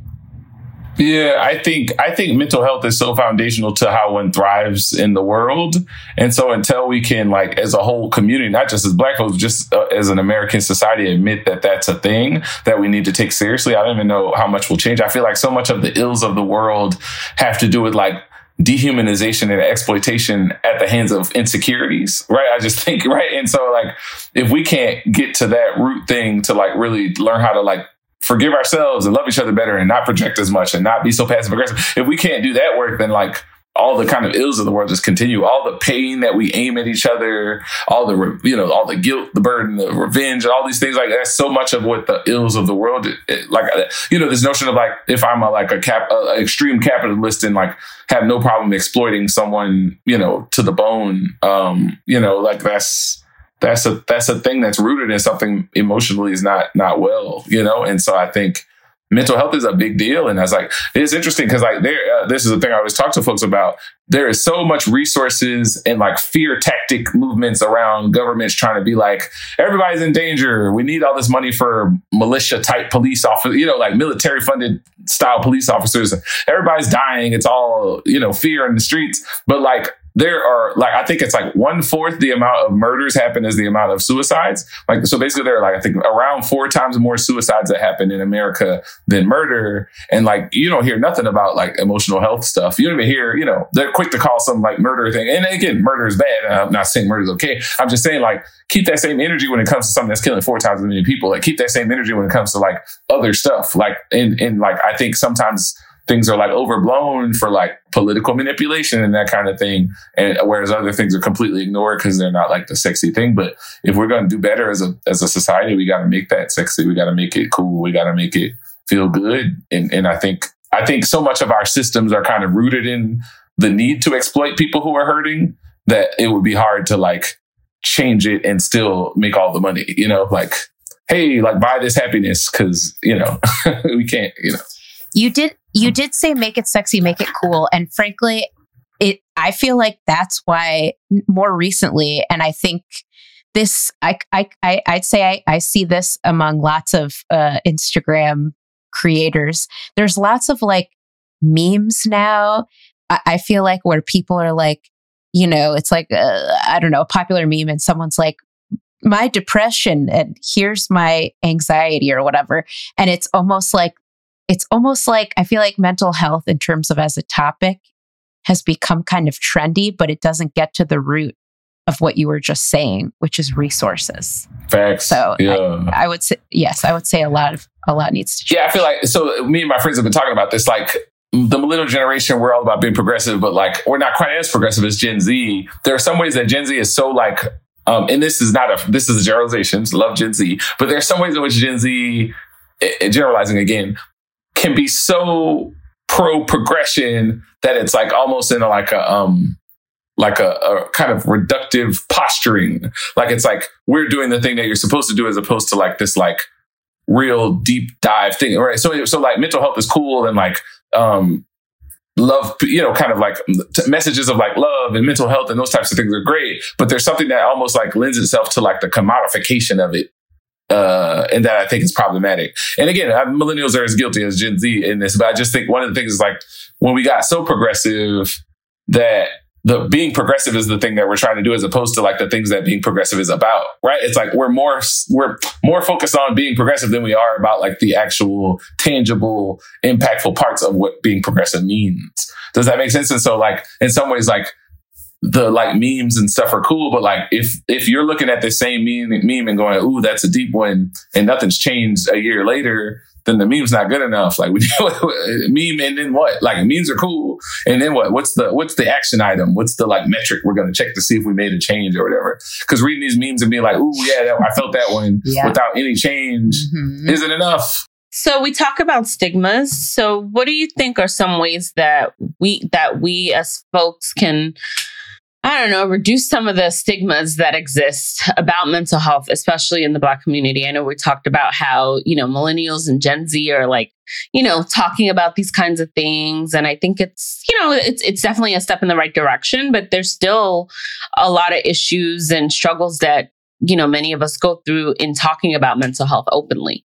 Yeah, I think I think mental health is so foundational to how one thrives in the world, and so until we can, like, as a whole community, not just as Black folks, just uh, as an American society, admit that that's a thing that we need to take seriously. I don't even know how much will change. I feel like so much of the ills of the world have to do with like dehumanization and exploitation at the hands of insecurities, right? I just think, right? And so like if we can't get to that root thing to like really learn how to like forgive ourselves and love each other better and not project as much and not be so passive aggressive, if we can't do that work, then like all the kind of ills of the world just continue. All the pain that we aim at each other, all the you know, all the guilt, the burden, the revenge, all these things like that's so much of what the ills of the world. It, like you know, this notion of like if I'm a like a cap, a extreme capitalist and like have no problem exploiting someone, you know, to the bone. Um, you know, like that's that's a that's a thing that's rooted in something emotionally is not not well. You know, and so I think mental health is a big deal. And I was like, it's interesting because like there, uh, this is the thing I always talk to folks about. There is so much resources and like fear tactic movements around governments trying to be like, everybody's in danger. We need all this money for militia type police officers, you know, like military funded style police officers. Everybody's dying. It's all, you know, fear in the streets. But like there are like I think it's like one fourth the amount of murders happen as the amount of suicides. Like so, basically, there are like I think around four times more suicides that happen in America than murder. And like you don't hear nothing about like emotional health stuff. You don't even hear you know they're quick to call some like murder thing. And again, murder is bad. I'm not saying murder is okay. I'm just saying like keep that same energy when it comes to something that's killing four times as many people. Like keep that same energy when it comes to like other stuff. Like and and like I think sometimes things are like overblown for like political manipulation and that kind of thing. And whereas other things are completely ignored because they're not like the sexy thing. But if we're going to do better as a, as a society, we got to make that sexy. We got to make it cool. We got to make it feel good. And, and I think, I think so much of our systems are kind of rooted in the need to exploit people who are hurting that it would be hard to like change it and still make all the money, you know, like, Hey, like buy this happiness. Cause you know, we can't, you know, you did you did say make it sexy, make it cool. And frankly, it I feel like that's why more recently, and I think this I I, I would say I, I see this among lots of uh, Instagram creators. There's lots of like memes now. I, I feel like where people are like, you know, it's like uh, I don't know, a popular meme, and someone's like, my depression and here's my anxiety or whatever. And it's almost like it's almost like I feel like mental health, in terms of as a topic, has become kind of trendy, but it doesn't get to the root of what you were just saying, which is resources. Facts. So yeah. I, I, would say yes, I would say a lot of a lot needs to change. Yeah, I feel like so me and my friends have been talking about this. Like the millennial generation, we're all about being progressive, but like we're not quite as progressive as Gen Z. There are some ways that Gen Z is so like um, and this is not a this is a generalization. Love Gen Z, but there are some ways in which Gen Z, generalizing again, can be so pro progression that it's like almost in a, like a um like a, a, kind of reductive posturing. Like it's like we're doing the thing that you're supposed to do as opposed to like this like real deep dive thing. Right. So so like mental health is cool and like um love you know kind of like messages of like love and mental health and those types of things are great but there's something that almost like lends itself to like the commodification of it uh, and that I think is problematic. And again, millennials are as guilty as Gen Z in this, but I just think one of the things is like when we got so progressive that the being progressive is the thing that we're trying to do as opposed to like the things that being progressive is about right? It's like we're more we're more focused on being progressive than we are about like the actual tangible impactful parts of what being progressive means. Does that make sense? And so like in some ways like the like memes and stuff are cool, but like if if you're looking at the same meme, meme and going, "Ooh, that's a deep one," and nothing's changed a year later, then the meme's not good enough. Like we meme and then what? Like memes are cool. And then what? What's the what's the action item? What's the like metric we're gonna check to see if we made a change or whatever? Because reading these memes and being like, ooh, yeah, that, I felt that one yeah. without any change mm-hmm. isn't enough. So we talk about stigmas. So what do you think are some ways that we that we as folks can I don't know, reduce some of the stigmas that exist about mental health, especially in the Black community. I know we talked about how, you know, millennials and Gen Z are like, you know, talking about these kinds of things. And I think it's, you know, it's, it's definitely a step in the right direction, but there's still a lot of issues and struggles that, you know, many of us go through in talking about mental health openly.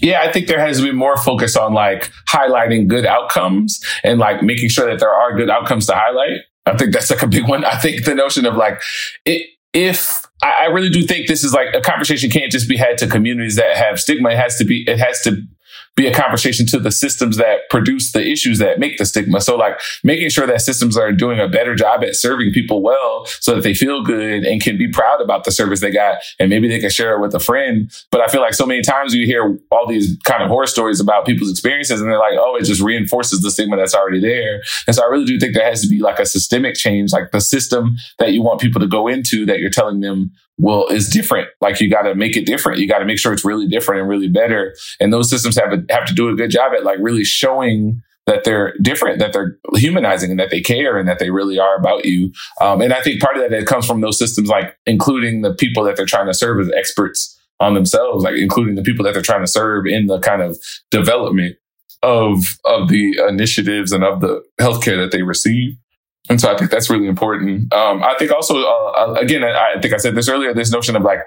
Yeah, I think there has to be more focus on like highlighting good outcomes and like making sure that there are good outcomes to highlight I think that's like a big one. I think the notion of like, it, if I, I really do think this is like a conversation can't just be had to communities that have stigma. It has to be, it has to be a conversation to the systems that produce the issues that make the stigma. So like making sure that systems are doing a better job at serving people well so that they feel good and can be proud about the service they got and maybe they can share it with a friend. But I feel like so many times you hear all these kind of horror stories about people's experiences and they're like, oh, it just reinforces the stigma that's already there. And so I really do think there has to be like a systemic change, like the system that you want people to go into that you're telling them well is different. Like you got to make it different. You got to make sure it's really different and really better. And those systems have a, have to do a good job at like really showing that they're different that they're humanizing and that they care and that they really are about you. Um, and i think part of that it comes from those systems like including the people that they're trying to serve as experts on themselves like including the people that they're trying to serve in the kind of development of of the initiatives and of the healthcare that they receive and so I think that's really important. Um, I think also, uh, uh, again, I, think I said this earlier, this notion of like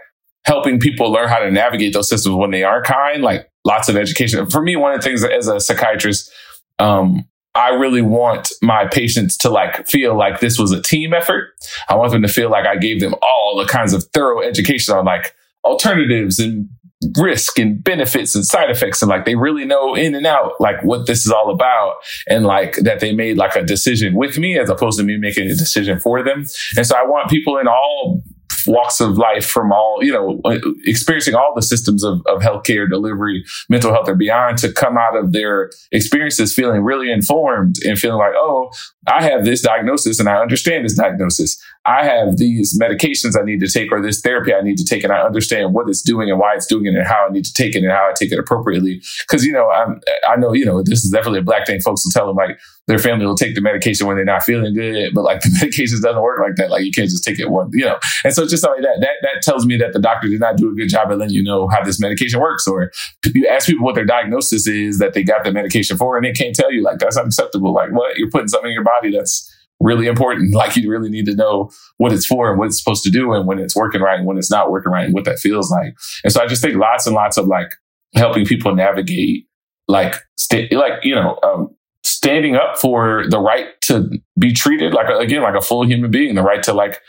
helping people learn how to navigate those systems when they are kind, like lots of education. For me, one of the things as a psychiatrist, um, I really want my patients to like feel like this was a team effort. I want them to feel like I gave them all the kinds of thorough education on like alternatives and risk and benefits and side effects and like they really know in and out like what this is all about and like that they made like a decision with me as opposed to me making a decision for them and so i want people in all walks of life from all, you know, uh, experiencing all the systems of, of healthcare delivery, mental health or beyond to come out of their experiences feeling really informed and feeling like, oh, I have this diagnosis and I understand this diagnosis. I have these medications I need to take or this therapy I need to take and I understand what it's doing and why it's doing it and how I need to take it and how I take it appropriately. Cause, you know, I'm, I know, you know, this is definitely a black thing. Folks will tell them like their family will take the medication when they're not feeling good, but like the medication doesn't work like that. Like you can't just take it one, you know? And so just like that, that, that tells me that the doctor did not do a good job at letting you know how this medication works. Or you ask people what their diagnosis is that they got the medication for and they can't tell you like, that's unacceptable. Like what? You're putting something in your body that's, really important. Like you really need to know what it's for and what it's supposed to do and when it's working right and when it's not working right and what that feels like. And so I just think lots and lots of like helping people navigate like st- like you know um, standing up for the right to be treated like again like a full human being, the right to like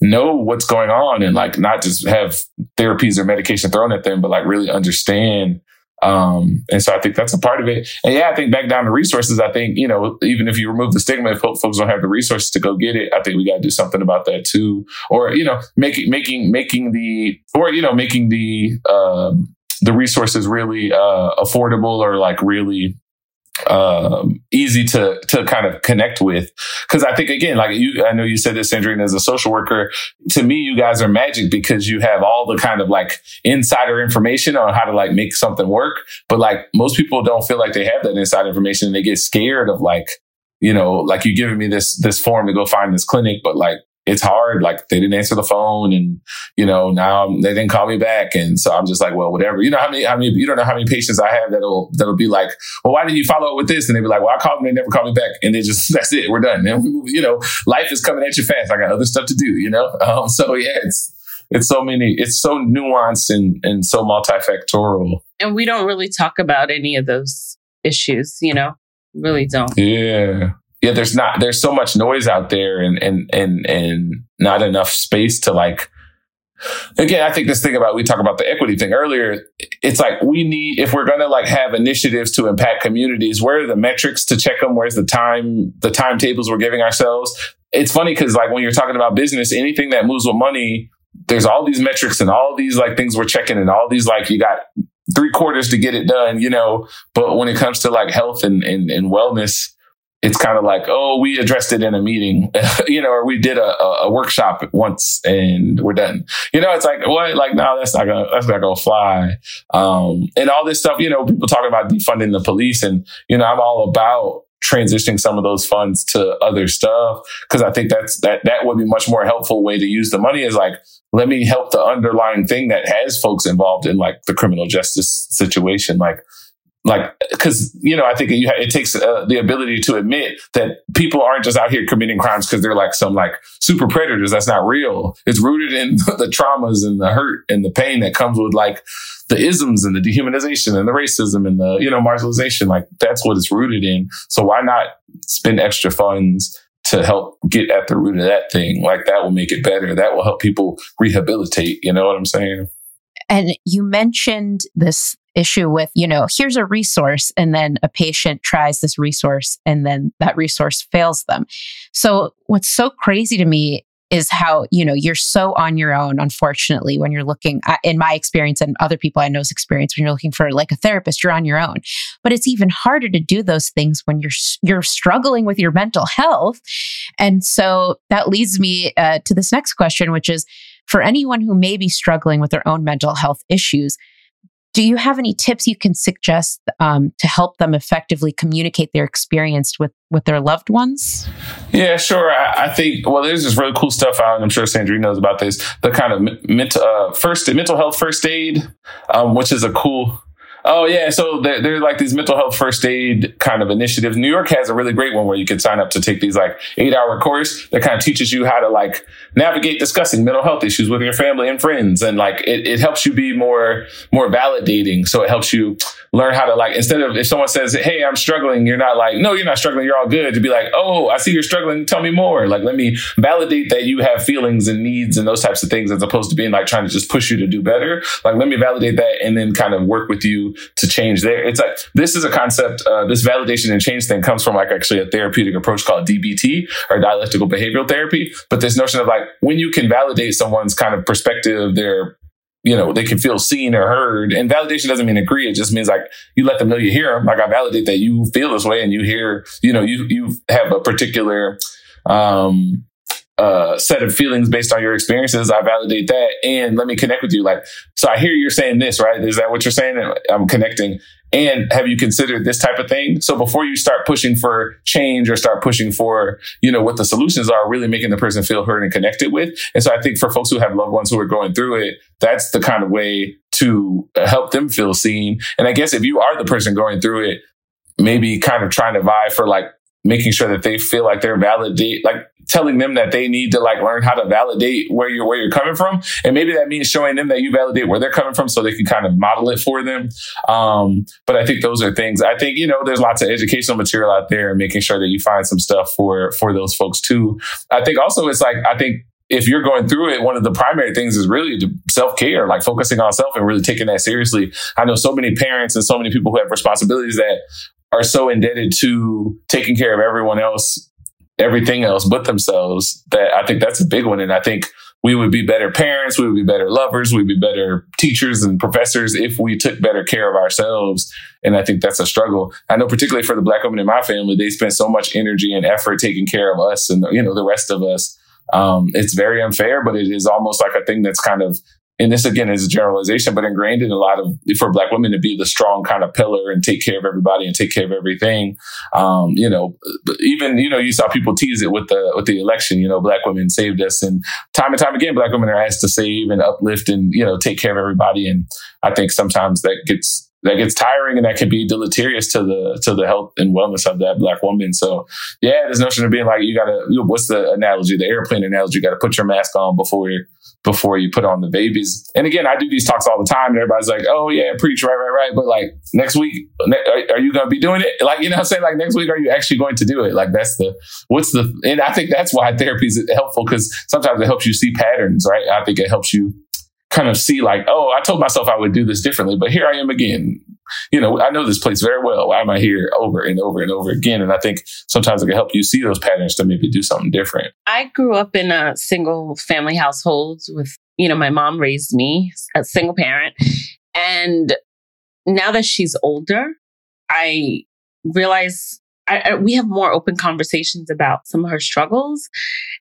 know what's going on and like not just have therapies or medication thrown at them, but like really understand um, and so I think that's a part of it. And yeah, I think back down to resources, I think, you know, even if you remove the stigma, if folks don't have the resources to go get it, I think we got to do something about that too. Or, you know, making, making, making the, or, you know, making the, um, the resources really uh, affordable or like really um, easy to to kind of connect with. Because I think again, like you, I know you said this, Sandrine, as a social worker. To me, you guys are magic because you have all the kind of like insider information on how to like make something work. But like most people don't feel like they have that inside information, and they get scared of like you know, like you giving me this this form to go find this clinic, but like it's hard. Like they didn't answer the phone, and you know now they didn't call me back, and so I'm just like, well, whatever. You know how many? How many? You don't know how many patients I have that'll that'll be like, well, why didn't you follow up with this? And they'd be like, well, I called them, they never called me back, and they just that's it, we're done. And you know, life is coming at you fast. I got other stuff to do. You know, um, so yeah, it's it's so many, it's so nuanced and, and so multifactorial. And we don't really talk about any of those issues, you know, really don't. Yeah. Yeah. There's not, there's so much noise out there and, and, and, and not enough space to like, again, I think this thing about we talk about the equity thing earlier. It's like we need if we're to like have initiatives to impact communities. Where are the metrics to check them? Where's the time the timetables we're giving ourselves? It's funny because like when you're talking about business, anything that moves with money, there's all these metrics and all these like things we're checking and all these like you got three quarters to get it done, you know. But when it comes to like health and and, and wellness, it's kind of like, oh, we addressed it in a meeting, you know, or we did a, a, workshop once and we're done. You know, it's like, what? Like, no, that's not gonna, that's not gonna fly. Um, and all this stuff, you know, people talking about defunding the police and, you know, I'm all about transitioning some of those funds to other stuff. Cause I think that's, that, that would be much more helpful way to use the money is like, let me help the underlying thing that has folks involved in like the criminal justice situation. Like, like because you know i think it, takes uh, the ability to admit that people aren't just out here committing crimes because they're like some like super predators. That's not real. It's rooted in the traumas and the hurt and the pain that comes with like the isms and the dehumanization and the racism and the you know marginalization. Like that's what it's rooted in. So why not spend extra funds to help get at the root of that thing? Like that will make it better. That will help people rehabilitate. You know what i'm saying? And you mentioned this issue with, you know, here's a resource and then a patient tries this resource and then that resource fails them. So what's so crazy to me is how, you know, you're so on your own, unfortunately, when you're looking, in my experience and other people I know's experience, when you're looking for like a therapist, you're on your own. But it's even harder to do those things when you're, you're struggling with your mental health. And so that leads me uh, to this next question, which is, for anyone who may be struggling with their own mental health issues, do you have any tips you can suggest um, to help them effectively communicate their experience with with their loved ones? Yeah, sure. I, I think well, there's this really cool stuff out, I'm sure Sandrine knows about this. The kind of mental uh, first mental health first aid, um, which is a cool Oh yeah, so there, there, are like these mental health first aid kind of initiatives. New York has a really great one where you can sign up to take these like eight hour course that kind of teaches you how to like navigate discussing mental health issues with your family and friends, and like it, it helps you be more more validating. So it helps you learn how to like instead of if someone says, "Hey, I'm struggling," you're not like, "No, you're not struggling. You're all good." To be like, "Oh, I see you're struggling. Tell me more." Like, let me validate that you have feelings and needs and those types of things, as opposed to being like trying to just push you to do better. Like, let me validate that and then kind of work with you to change there. It's like this is a concept. Uh, this validation and change thing comes from like actually a therapeutic approach called DBT or dialectical behavioral therapy. But this notion of like when you can validate someone's kind of perspective, their you know, they can feel seen or heard. And validation doesn't mean agree. It just means like you let them know you hear them. Like I validate that you feel this way and you hear, you know, you, you have a particular, um, uh, set of feelings based on your experiences. I validate that and let me connect with you. Like, so I hear you're saying this, right? Is that what you're saying? I'm connecting. And have you considered this type of thing? So before you start pushing for change or start pushing for, you know, what the solutions are, really making the person feel heard and connected with. And so I think for folks who have loved ones who are going through it, that's the kind of way to uh, help them feel seen. And I guess if you are the person going through it, maybe kind of trying to vie for like making sure that they feel like they're validate, like telling them that they need to like learn how to validate where you're where you're coming from, and maybe that means showing them that you validate where they're coming from, so they can kind of model it for them. Um, but I think those are things. I think you know there's lots of educational material out there, and making sure that you find some stuff for for those folks too. I think also it's like I think if you're going through it, one of the primary things is really self care, like focusing on self and really taking that seriously. I know so many parents and so many people who have responsibilities that are so indebted to taking care of everyone else, everything else but themselves that I think that's a big one. And I think we would be better parents, we would be better lovers, we'd be better teachers and professors if we took better care of ourselves. And I think that's a struggle. I know particularly for the black women in my family, they spend so much energy and effort taking care of us and you know the rest of us. Um, it's very unfair, but it is almost like a thing that's kind of and this again is a generalization, but ingrained in a lot of for black women to be the strong kind of pillar and take care of everybody and take care of everything. Um, you know, even you know you saw people tease it with the with the election. You know, black women saved us, and time and time again, black women are asked to save and uplift and you know take care of everybody. And I think sometimes that gets that gets tiring and that can be deleterious to the to the health and wellness of that black woman. So yeah, this notion of being like you gotta what's the analogy, the airplane analogy, you gotta put your mask on before before you put on the babies. And again, I do these talks all the time, and everybody's like, "Oh yeah, preach, right, right, right." But like next week, are, you going to be doing it? Like you know, I'm saying like next week, are you actually going to do it? Like that's the what's the and I think that's why therapy is helpful because sometimes it helps you see patterns, right? I think it helps you kind of see like, oh, I told myself I would do this differently, but here I am again. You know, I know this place very well. Why am I here over and over and over again? And I think sometimes it can help you see those patterns to maybe do something different. I grew up in a single family household with, you know, my mom raised me a single parent. And now that she's older, I realize I, I, we have more open conversations about some of her struggles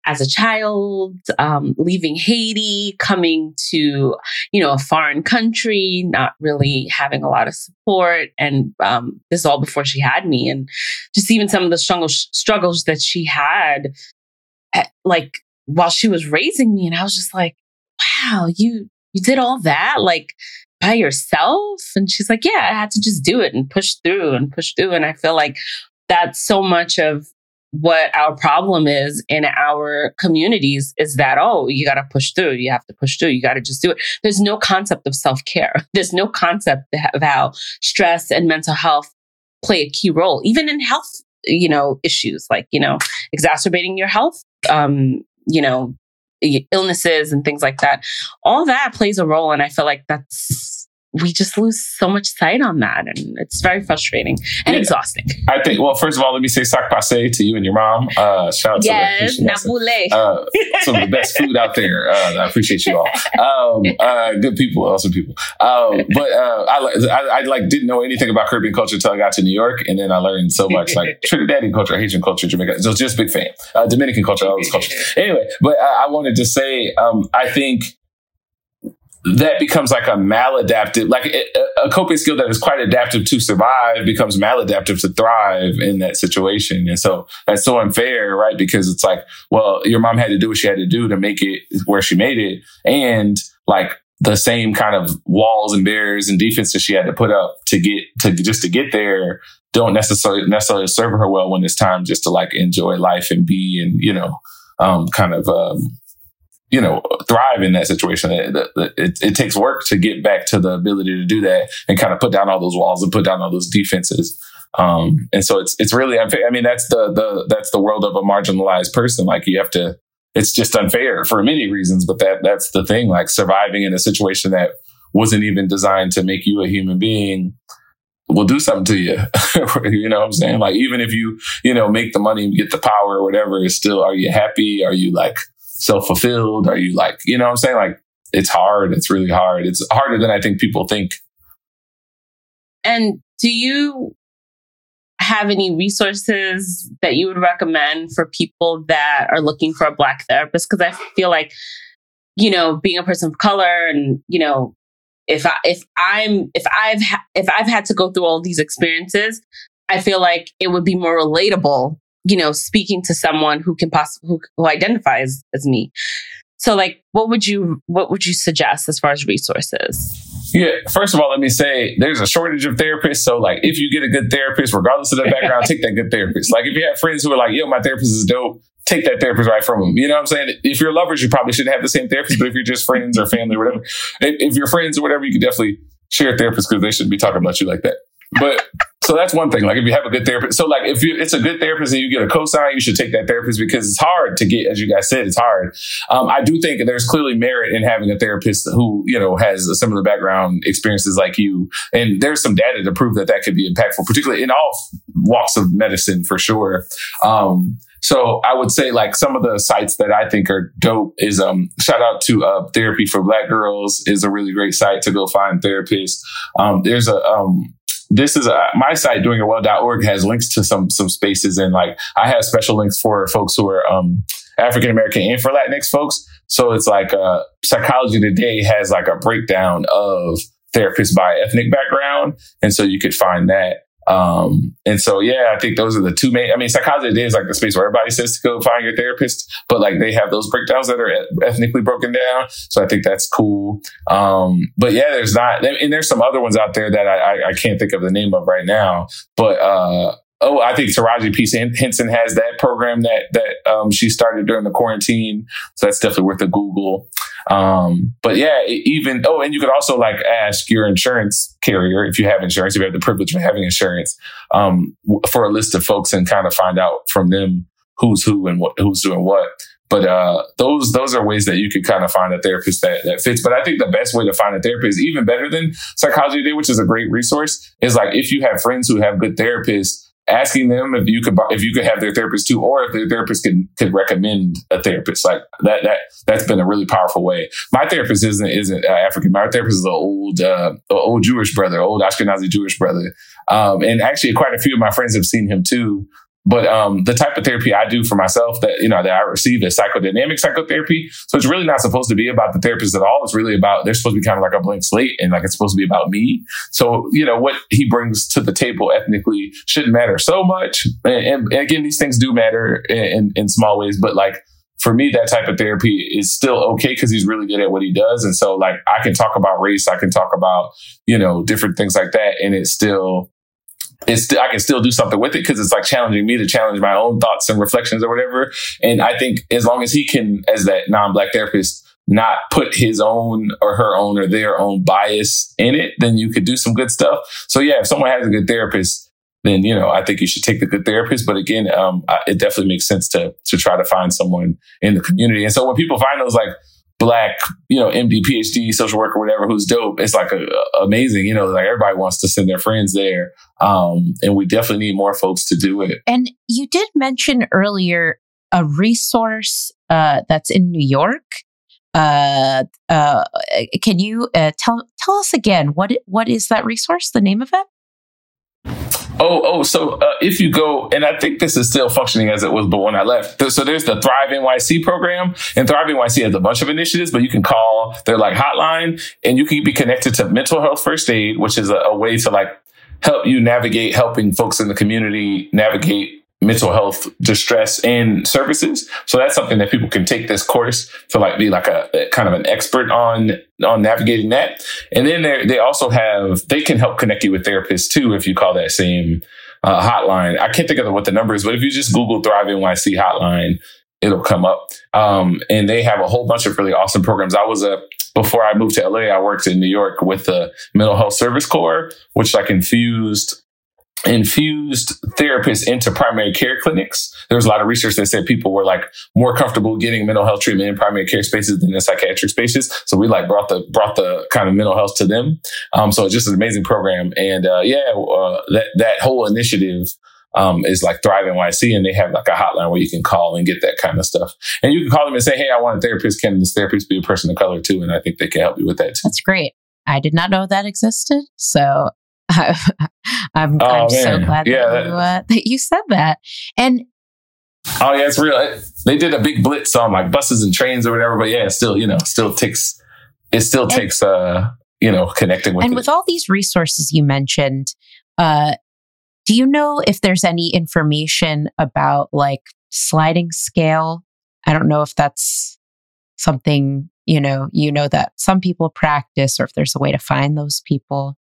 as a child, um, leaving Haiti, coming to, you know, a foreign country, not really having a lot of support. And um, this is all before she had me. And just even some of the struggles, struggles that she had, at, like while she was raising me. And I was just like, wow, you, you did all that? Like, by yourself? And she's like, yeah, I had to just do it and push through and push through. And I feel like that's so much of what our problem is in our communities is that, oh, you got to push through. You have to push through. You got to just do it. There's no concept of self care. There's no concept of how stress and mental health play a key role, even in health, you know, issues like, you know, exacerbating your health, um, you know, illnesses and things like that. All that plays a role. And I feel like that's we just lose so much sight on that. And it's very frustrating and yeah. exhausting. I think, well, first of all, let me say sak pase to you and your mom. Uh, shout out yes, to yes, uh, some of the best food out there. Uh, I appreciate you all. Um, uh, good people, awesome people. Um, but uh, I, I, I, like didn't know anything about Caribbean culture until I got to New York. And then I learned so much like Trinidadian culture, Haitian culture, Jamaica. So just big fan. Uh, Dominican culture, all those cultures. Anyway, but I, I wanted to say, um, I think that becomes like a maladaptive, like a, coping skill that is quite adaptive to survive becomes maladaptive to thrive in that situation. And so that's so unfair, right? Because it's like, well, your mom had to do what she had to do to make it where she made it. And like the same kind of walls and barriers and defense that she had to put up to get to just to get there don't necessarily necessarily serve her well when it's time just to like enjoy life and be and, you know, um, kind of, um, you know, thrive in that situation. It, it, it, takes work to get back to the ability to do that and kind of put down all those walls and put down all those defenses. Um, and so it's it's really unfair. I mean, that's the the that's the world of a marginalized person. Like you have to. It's just unfair for many reasons, but that that's the thing. Like surviving in a situation that wasn't even designed to make you a human being will do something to you. you know what I'm saying? Like even if you, you know, make the money get the power or whatever, it's still are you happy? Are you like self fulfilled? Are you like, you know what I'm saying? Like it's hard. It's really hard. It's harder than I think people think. And do you have any resources that you would recommend for people that are looking for a black therapist? Because I feel like, you know, being a person of color and, you know, if I if I'm if I've ha- if I've had to go through all these experiences, I feel like it would be more relatable you know, speaking to someone who can possibly who, who identifies as me. So like what would you what would you suggest as far as resources? Yeah, first of all, let me say there's a shortage of therapists. So, like, if you get a good therapist, regardless of their background, take that good therapist. Like, if you have friends who are like, yo, my therapist is dope, take that therapist right from them. You know what I'm saying? If you're lovers, you probably shouldn't have the same therapist, but if you're just friends or family or whatever, if, if you're friends or whatever, you can definitely share a therapist because they shouldn't be talking about you like that. But so that's one thing. Like if you have a good therapist, so like if you it's a good therapist and you get a cosign, you should take that therapist because it's hard to get, as you guys said, it's hard. Um, I do think there's clearly merit in having a therapist who you know has a similar background experiences like you, and there's some data to prove that that could be impactful, particularly in all walks of medicine for sure. Um, so I would say like some of the sites that I think are dope is um shout out to uh, therapy for black girls is a really great site to go find therapists. Um, there's a um this is a, my site doingitwell.org has links to some some spaces and like I have special links for folks who are um, African American and for Latinx folks. So it's like uh, Psychology Today has like a breakdown of therapists by ethnic background, and so you could find that. Um, and so, yeah, I think those are the two main, I mean, psychology is like the space where everybody says to go find your therapist, but like they have those breakdowns that are ethnically broken down. So I think that's cool. Um, but yeah, there's not, and there's some other ones out there that I, I, I can't think of the name of right now, but, uh, oh, I think Taraji P. Henson has that program that that um, she started during the quarantine. So that's definitely worth a Google. Um, but yeah, even oh, and you could also like ask your insurance carrier if you have insurance, if you have the privilege of having insurance, um, for a list of folks and kind of find out from them who's who and what who's doing what. But uh, those those are ways that you could kind of find a therapist that, that fits. But I think the best way to find a therapist, even better than Psychology Today, which is a great resource, is like if you have friends who have good therapists, asking them if you could if you could have their therapist too, or if their therapist can could recommend a therapist. Like that that that's been a really powerful way. My therapist isn't isn't uh, African. My therapist is an old uh, old Jewish brother, old Ashkenazi Jewish brother. Um, and actually, quite a few of my friends have seen him too. But um, the type of therapy I do for myself that you know that I receive is psychodynamic psychotherapy. So it's really not supposed to be about the therapist at all. It's really about they're supposed to be kind of like a blank slate, and like it's supposed to be about me. So you know what he brings to the table ethnically shouldn't matter so much. And, and, and again, these things do matter in, in small ways, but like for me, that type of therapy is still okay because he's really good at what he does. And so, like, I can talk about race, I can talk about, you know, different things like that, and it's still it's I can still do something with it because it's like challenging me to challenge my own thoughts and reflections or whatever. And I think as long as he can, as that non-black therapist, not put his own or her own or their own bias in it, then you could do some good stuff. So yeah, if someone has a good therapist, then you know I think you should take the good therapist. But again, um, it definitely makes sense to to try to find someone in the community. And so when people find those like black, you know, MD, PhD, social worker, whatever, who's dope. It's like a, a, amazing, you know, like everybody wants to send their friends there. Um, and we definitely need more folks to do it. And you did mention earlier a resource uh, that's in New York. Uh, uh, can you uh, tell tell us again what what is that resource? The name of it? Oh, oh, so uh, if you go, and I think this is still functioning as it was, but when I left, so there's the Thrive NYC program, and Thrive NYC has a bunch of initiatives, but you can call their like hotline, and you can be connected to mental health first aid, which is a, a way to like help you navigate helping folks in the community navigate mental health distress and services. So that's something that people can take this course to like be like a, a kind of an expert on on navigating that. And then they they also have they can help connect you with therapists too if you call that same uh, hotline. I can't think of what the number is, but if you just Google Thrive NYC hotline, it'll come up. Um, and they have a whole bunch of really awesome programs. I was a before I moved to LA, I worked in New York with the Mental Health Service Corps, which like infused infused therapists into primary care clinics. There was a lot of research that said people were like more comfortable getting mental health treatment in primary care spaces than in psychiatric spaces. So we like brought the brought the kind of mental health to them. Um, so it's just an amazing program, and uh, yeah, uh, that that whole initiative. Um, is like Thrive NYC, and they have like a hotline where you can call and get that kind of stuff. And you can call them and say, "Hey, I want a therapist. Can this therapist be a person of color too?" And I think they can help you with that too. That's great. I did not know that existed. So I'm, oh, I'm so glad yeah, that, you, uh, that you said that. And oh yeah, it's real. They did a big blitz on like buses and trains or whatever, but yeah, it still you know still takes it still and, takes uh you know connecting with and it. with all these resources you mentioned. uh do you know if there's any information about like sliding scale? I don't know if that's something you know you know that some people practice or if there's a way to find those people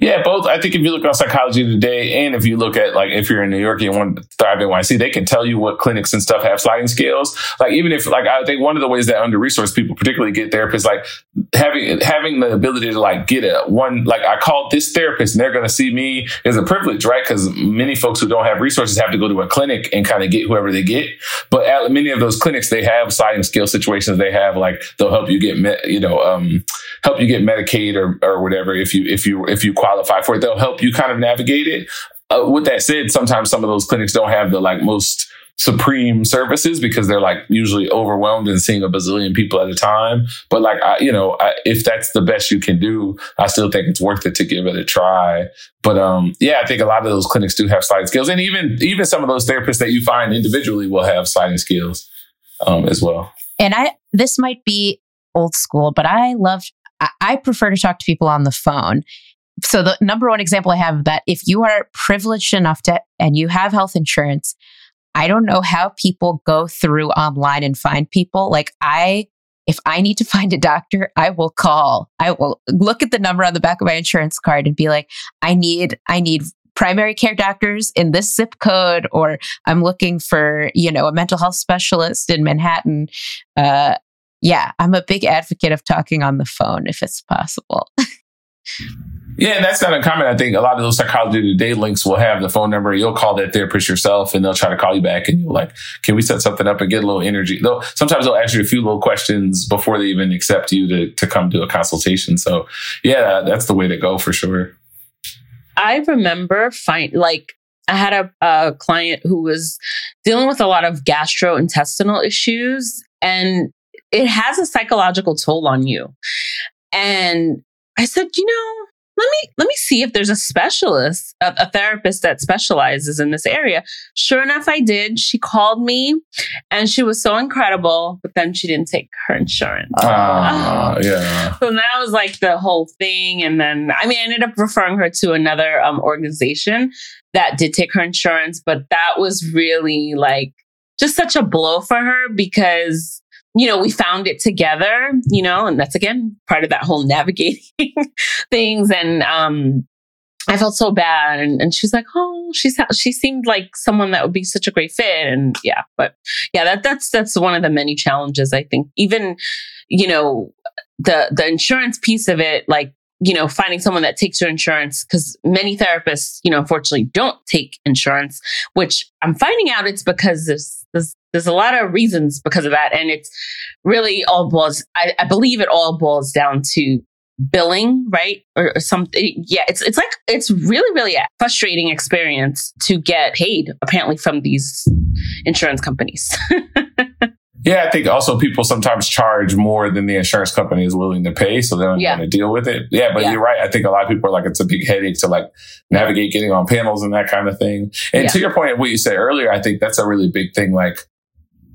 yeah, both. I think if you look on psychology today, and if you look at like if you're in New York and you want to thrive NYC, they can tell you what clinics and stuff have sliding scales. Like even if like I think one of the ways that under resourced people particularly get therapists, like having having the ability to like get a one like I called this therapist and they're going to see me is a privilege, right? Because many folks who don't have resources have to go to a clinic and kind of get whoever they get. But at many of those clinics, they have sliding scale situations. They have like they'll help you get me- you know um, help you get Medicaid or or whatever if you if you if you qualify qualify for it. They'll help you kind of navigate it. Uh, with that said, sometimes some of those clinics don't have the like most supreme services because they're like usually overwhelmed and seeing a bazillion people at a time. But like, I, you know, I, if that's the best you can do, I still think it's worth it to give it a try. But um, yeah, I think a lot of those clinics do have sliding scales, and even even some of those therapists that you find individually will have sliding scales um, as well. And I, this might be old school, but I love. I prefer to talk to people on the phone so the number one example I have of that, if you are privileged enough to and you have health insurance, I don't know how people go through online and find people. Like I if I need to find a doctor, I will call. I will look at the number on the back of my insurance card and be like, I need I need primary care doctors in this zip code, or I'm looking for, you know, a mental health specialist in Manhattan. Uh, yeah, I'm a big advocate of talking on the phone if it's possible. Yeah, and that's not uncommon. I think a lot of those psychology today links will have the phone number. You'll call that therapist yourself and they'll try to call you back and you're like, can we set something up and get a little energy? Though sometimes they'll ask you a few little questions before they even accept you to, to come to a consultation. So yeah, that's the way to go for sure. I remember find like I had a, a client who was dealing with a lot of gastrointestinal issues and it has a psychological toll on you. And I said, you know, let me let me see if there's a specialist, a, a, therapist that specializes in this area. Sure enough, I did. She called me, and she was so incredible. But then she didn't take her insurance. Uh, yeah. So that was like the whole thing. And then I mean, I ended up referring her to another um, organization that did take her insurance, but that was really like just such a blow for her because you know, we found it together, you know, and that's again part of that whole navigating things. And um, I felt so bad. And, and she's like, oh, she's she seemed like someone that would be such a great fit. And yeah, but yeah, that that's that's one of the many challenges. I think even, you know, the the insurance piece of it, like you know, finding someone that takes your insurance because many therapists, you know, unfortunately don't take insurance, which I'm finding out it's because there's, there's, there's a lot of reasons because of that. And it's really all boils, I, I believe it all boils down to billing, right? Or, or something. Yeah. It's, it's like, it's really, really a frustrating experience to get paid apparently from these insurance companies. Yeah, I think also people sometimes charge more than the insurance company is willing to pay, so they don't yeah. want to deal with it. Yeah, but yeah. you're right. I think a lot of people are like, it's a big headache to like navigate getting on panels and that kind of thing. And yeah. to your point, what you said earlier, I think that's a really big thing. Like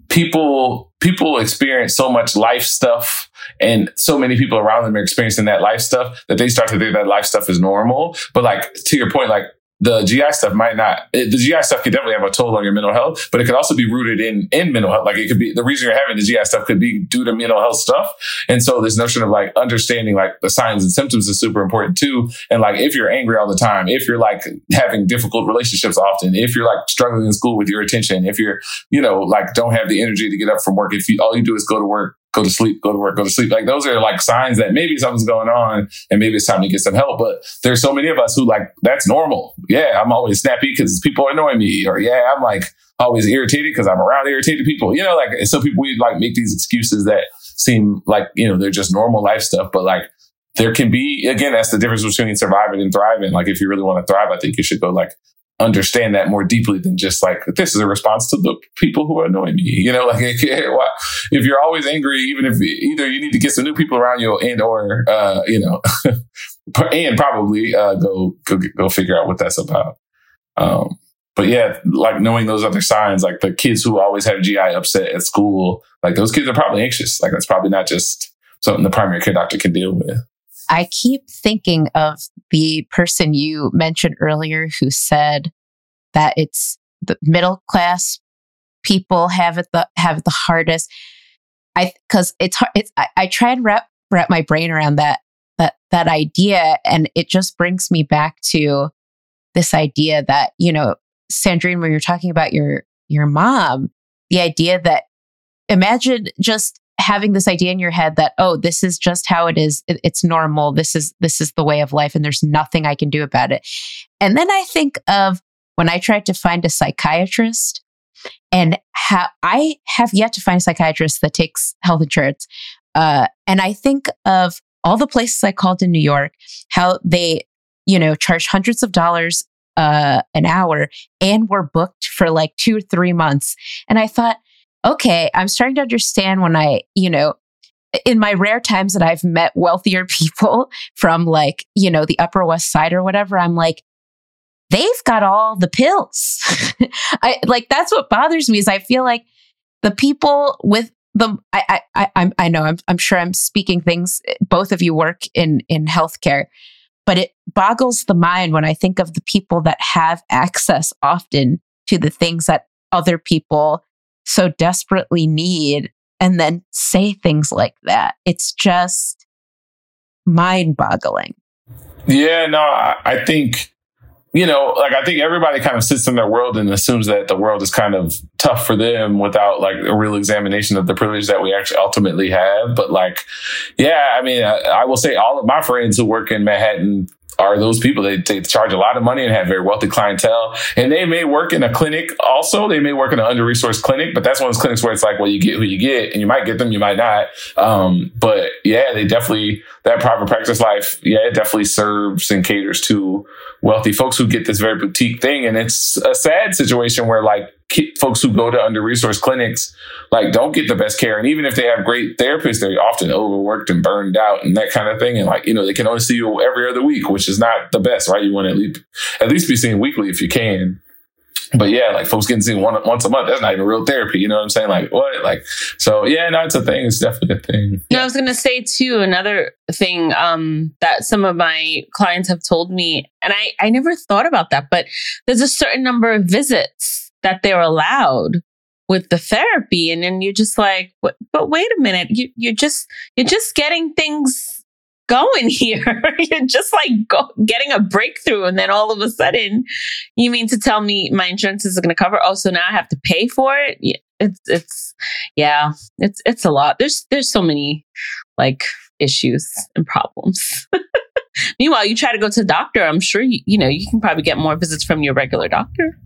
people, people experience so much life stuff and so many people around them are experiencing that life stuff that they start to think that life stuff is normal. But like to your point, like the GI stuff might not, the GI stuff could definitely have a toll on your mental health, but it could also be rooted in, in mental health. Like it could be, the reason you're having the GI stuff could be due to mental health stuff. And so this notion of like understanding like the signs and symptoms is super important too. And like if you're angry all the time, if you're like having difficult relationships often, if you're like struggling in school with your attention, if you're, you know, like don't have the energy to get up from work, if you, all you do is go to work go to sleep, go to work, go to sleep. Like those are like signs that maybe something's going on and maybe it's time to get some help. But there's so many of us who like, that's normal. Yeah, I'm always snappy because people annoy me. Or yeah, I'm like always irritated because I'm around irritated people. You know, like so people we like make these excuses that seem like, you know, they're just normal life stuff. But like there can be, again, that's the difference between surviving and thriving. Like if you really want to thrive, I think you should go like understand that more deeply than just like this is a response to the people who annoy me. You know, like if you're always angry, even if either you need to get some new people around you and or uh, you know, and probably uh, go go go figure out what that's about. Um, but yeah, like knowing those other signs, like the kids who always have GI upset at school, like those kids are probably anxious. Like that's probably not just something the primary care doctor can deal with. I keep thinking of the person you mentioned earlier who said that it's the middle class people have it the have it the hardest. I because it's hard. It's I, I try and wrap wrap my brain around that that that idea, and it just brings me back to this idea that you know, Sandrine, when you're talking about your your mom, the idea that imagine just having this idea in your head that oh this is just how it is. It's normal. This is this is the way of life and there's nothing i can do about it. And then i think of when i tried to find a psychiatrist and how i have yet to find a psychiatrist that takes health insurance uh, and i think of all the places i called in new york how they you know charge hundreds of dollars uh, an hour and were booked for like two or three months. And i thought okay, I'm starting to understand when I, you know, in my rare times that I've met wealthier people from like, you know, the Upper West Side or whatever, I'm like, they've got all the pills. I like that's what bothers me is I feel like the people with the I I I I know I'm I'm sure I'm speaking things eh, both of you work in in healthcare, but it boggles the mind when I think of the people that have access often to the things that other people so desperately need and then say things like that. It's just mind boggling. Yeah, no, I, I think you know, like I think everybody kind of sits in their world and assumes that the world is kind of tough for them without like a real examination of the privilege that we actually ultimately have. But like, yeah, I mean, I, I will say all of my friends who work in Manhattan are those people. They, they charge a lot of money and have very wealthy clientele. And they may work in a clinic also. They may work in an under resourced clinic, but that's one of those clinics where it's like, well, you get who you get and you might get them, you might not. Um, but yeah, they definitely, that private practice life, yeah, it definitely serves and caters to wealthy folks who get this very boutique thing. And it's a sad situation where like folks who go to under resourced clinics like don't get the best care and even if they have great therapists they're often overworked and burned out and that kind of thing and like you know they can only see you every other week which is not the best right you want to at least at least be seen weekly if you can but yeah, like folks getting seen one, once a month, that's not even real therapy. You know what I'm saying? Like what? Like, so yeah, no, it's a thing. It's definitely a thing. Yeah, I was going to say too, another thing, um, that some of my clients have told me, and I, I never thought about that, but there's a certain number of visits that they're allowed with the therapy. And then you're just like but, but wait a minute. You, you're just you're just getting things going here. You're just like go, getting a breakthrough. And then all of a sudden you mean to tell me my insurance is going to cover? Oh so now i have to pay for it? It's it's yeah it's it's a lot. There's there's so many like issues and problems. Meanwhile you try to go to the doctor. I'm sure you, you know you can probably get more visits from your regular doctor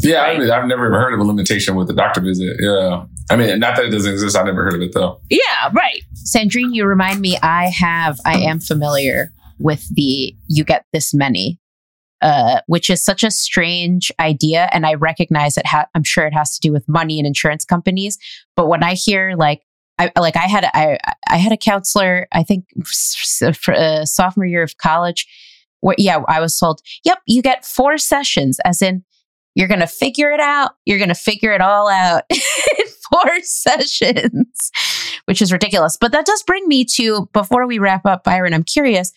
yeah, right? I mean, I've never heard of a limitation with a doctor visit. Yeah. I mean, not that it doesn't exist. I never heard of it though. Yeah, right. Sandrine, you remind me, I have, I am familiar with the you get this many, uh, which is such a strange idea. And I recognize it, ha- I'm sure it has to do with money and insurance companies. But when I hear like, I like I had I I had a counselor I think for uh, sophomore year of college where yeah I was told yep you get four sessions as in you're going to figure it out. You're going to figure it all out in four sessions, which is ridiculous. But that does bring me to before we wrap up, Byron, I'm curious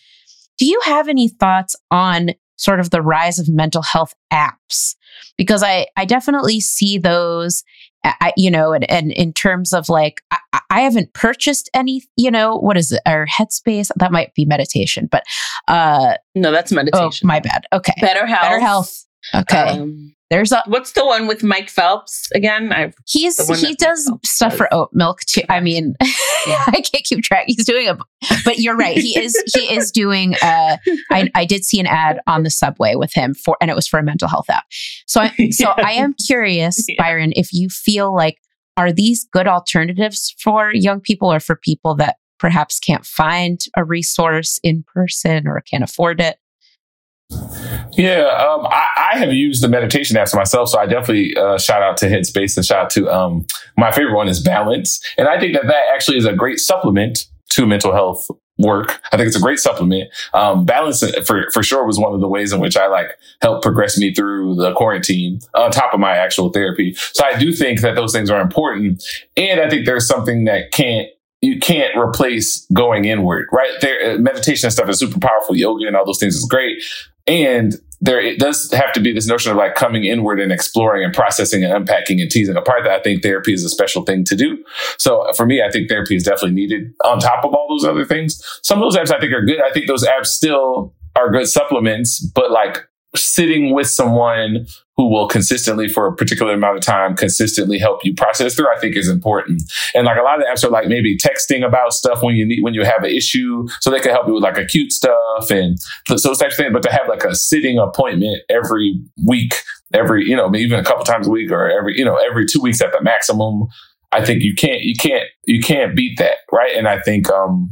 do you have any thoughts on sort of the rise of mental health apps? Because I, I definitely see those. I, you know, and, and in terms of like, I, I haven't purchased any, you know, what is it? Or Headspace? That might be meditation, but uh no, that's meditation. Oh, my bad. Okay. BetterHelp. Better health. Okay. Um, there's a what's the one with Mike Phelps again? I've he's he does stuff for oat milk too. I mean, yeah. I can't keep track. He's doing a, but you're right. He is he is doing. Uh, I I did see an ad on the subway with him for, and it was for a mental health app. So I, so I am curious, yeah. Byron, if you feel like are these good alternatives for young people or for people that perhaps can't find a resource in person or can't afford it? Yeah, um, I, I, have used the meditation apps myself, so I definitely uh, shout out to Headspace and shout out to um, my favorite one is Balance, and I think that that actually is a great supplement to mental health work. I think it's a great supplement. Um, balance for for sure was one of the ways in which I like helped progress me through the quarantine on top of my actual therapy. So I do think that those things are important, and I think there's something that can't you can't replace going inward, right? There, meditation and stuff is super powerful. Yoga and all those things is great. And there it does have to be this notion of like coming inward and exploring and processing and unpacking and teasing apart that I think therapy is a special thing to do. So uh, for me, I think therapy is definitely needed on top of all those other things. Some of those apps I think are good. I think those apps still are good supplements, but like sitting with someone who will consistently for a particular amount of time consistently help you process through i think is important. And like a lot of the apps are like maybe texting about stuff when you need when you have an issue so they can help you with like acute stuff and those types of things. But to have like a sitting appointment every week every you know even a couple times a week or every you know every two weeks at the maximum i think you can't you can't you can't beat that right? And i think um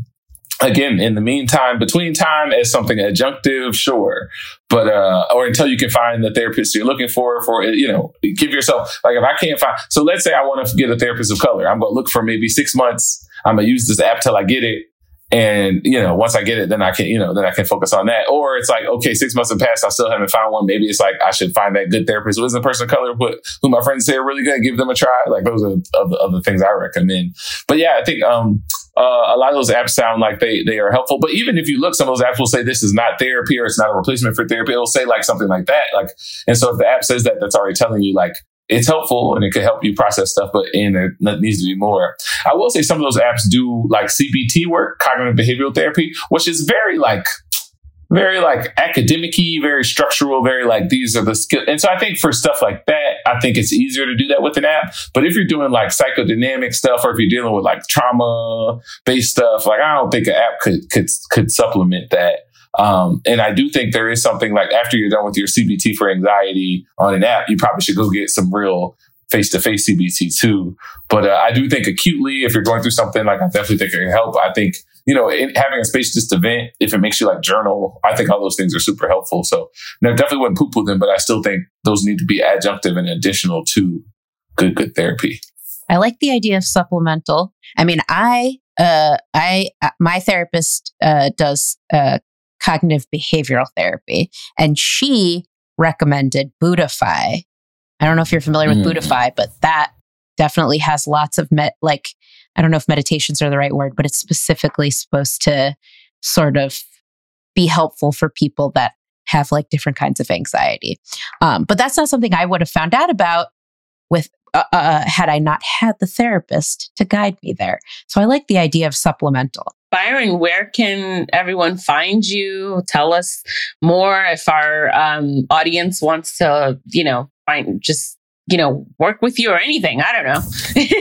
again in the meantime between time as something adjunctive sure. But uh or until you can find the therapist you're looking for for you know give yourself like if i can't find so let's say i want to get a therapist of color. I'm to look for maybe six months. I'm to use this app till i get it. And you know once i get it then i can you know then i can focus on that. Or it's like okay six months have passed i still haven't found one. Maybe it's like i should find that good therapist who isn't a person of color but who my friends say are really good give them a try. Like those are the other things i recommend. But yeah i think um uh, a lot of those apps sound like they they are helpful. But even if you look, some of those apps will say this is not therapy or it's not a replacement for therapy. It'll say like something like that. Like, and so if the app says that, that's already telling you like it's helpful and it could help you process stuff, but and there needs to be more. I will say some of those apps do like CBT work, cognitive behavioral therapy, which is very like very like academic-y, very structural, very like these are the skills. And so I think for stuff like that, I think it's easier to do that with an app. But if you're doing like psychodynamic stuff or if you're dealing with like trauma based stuff, like I don't think an app could could could supplement that. Um, and I do think there is something like after you're done with your CBT for anxiety on an app, you probably should go get some real face to face CBT too. But uh, I do think acutely, if you're going through something, like I definitely think it can help. I think you know, having a space just event, if it makes you like journal, I think all those things are super helpful. So, no, definitely wouldn't poo poo them, but I still think those need to be adjunctive and additional to good, good therapy. I like the idea of supplemental. I mean, I, uh, I, uh, my therapist, uh, does, uh, cognitive behavioral therapy and she recommended Buddhify. I don't know if you're familiar with mm. Buddhify, but that definitely has lots of met, like I don't know if meditations are the right word, but it's specifically supposed to sort of be helpful for people that have like different kinds of anxiety. Um, but that's not something I would have found out about with uh, uh, had I not had the therapist to guide me there. So I like the idea of supplemental. Byron, where can everyone find you? Tell us more if our um, audience wants to, you know, find just you know, work with you or anything. I don't know.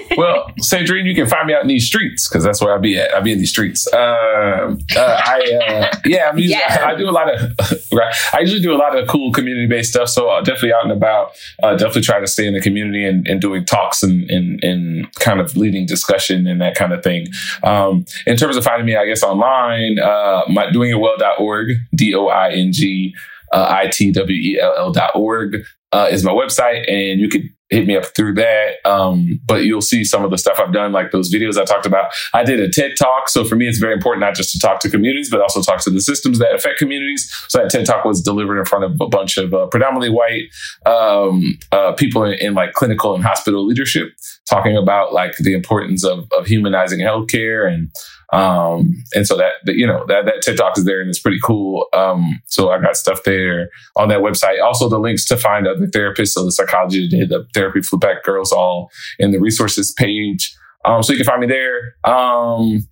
well, Sandrine, you can find me out in these streets because that's where I be at. I be in these streets. Uh, uh, I uh, yeah, I'm usually, yeah. I, I, do a lot of. I usually do a lot of cool community based stuff. So uh, definitely out and about. Uh, definitely try to stay in the community and, and doing talks and, and, and kind of leading discussion and that kind of thing. Um, in terms of finding me, I guess online, uh, my doingitwell.org, D O I N G. Uh, I-T-W-E-L-L dot org uh, is my website, and you could hit me up through that. Um, but you'll see some of the stuff I've done, like those videos I talked about. I did a TED talk. So for me, it's very important not just to talk to communities, but also talk to the systems that affect communities. So that TED talk was delivered in front of a bunch of uh, predominantly white um, uh, people in, in, like clinical and hospital leadership, talking about like the importance of, of humanizing healthcare and um, and so that, you know, that, that Talk is there and it's pretty cool. Um, so I got stuff there on that website. Also the links to find other therapists. So the psychology the Therapy for Black Girls all in the resources page. Um, so you can find me there. Um,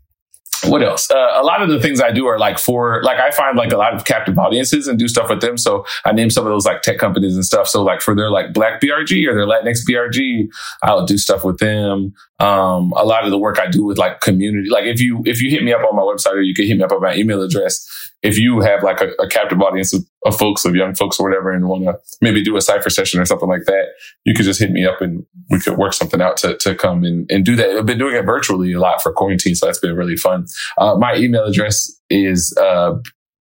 what else? Uh, a lot of the things I do are like for like I find like a lot of captive audiences and do stuff with them. So I name some of those like tech companies and stuff. So like for their like Black BRG or their Latinx BRG, I'll do stuff with them. Um, a lot of the work I do with like community, like if you if you hit me up on my website or you can hit me up on my email address, if you have like a, a captive audience of, of, folks, of young folks or whatever, and want to maybe do a cipher session or something like that, you could just hit me up and we could work something out to, to come and, and do that. I've been doing it virtually a lot for quarantine, so that's been really fun. Uh, my email address is uh,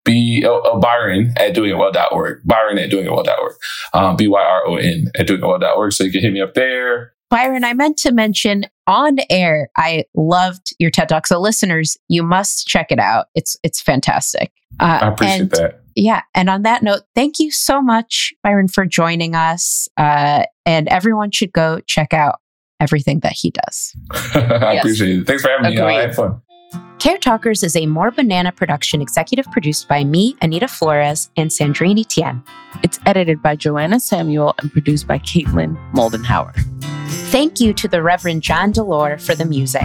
B oh, oh, Byron at doingitwell.org. Byron at doingitwell.org. Um, B Y R O N at doingitwell.org. So you can hit me up there. Byron, I meant to mention on air, I loved your TED Talk. So listeners, you must check it out. It's it's fantastic. Uh, I appreciate and, that. Yeah. And on that note, thank you so much, Byron, for joining us. Uh, and everyone should go check out everything that he does. I yes. appreciate it. Thanks for having Agreed. me. I had fun. Care Talkers is a More Banana production executive produced by me, Anita Flores, and Sandrine Etienne. It's edited by Joanna Samuel and produced by Caitlin Moldenhauer. Thank you to the Reverend John Delore for the music.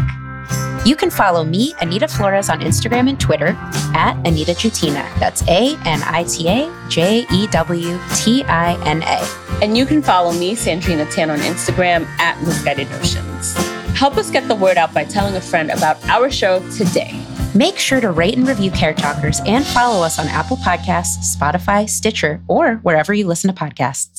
You can follow me, Anita Flores, on Instagram and Twitter at Anita Jewtina. That's A N I T A J E W T I N A. And you can follow me, Sandrine Etienne, on Instagram at Misguided Notions. Help us get the word out by telling a friend about our show today. Make sure to rate and review Care Talkers and follow us on Apple Podcasts, Spotify, Stitcher, or wherever you listen to podcasts.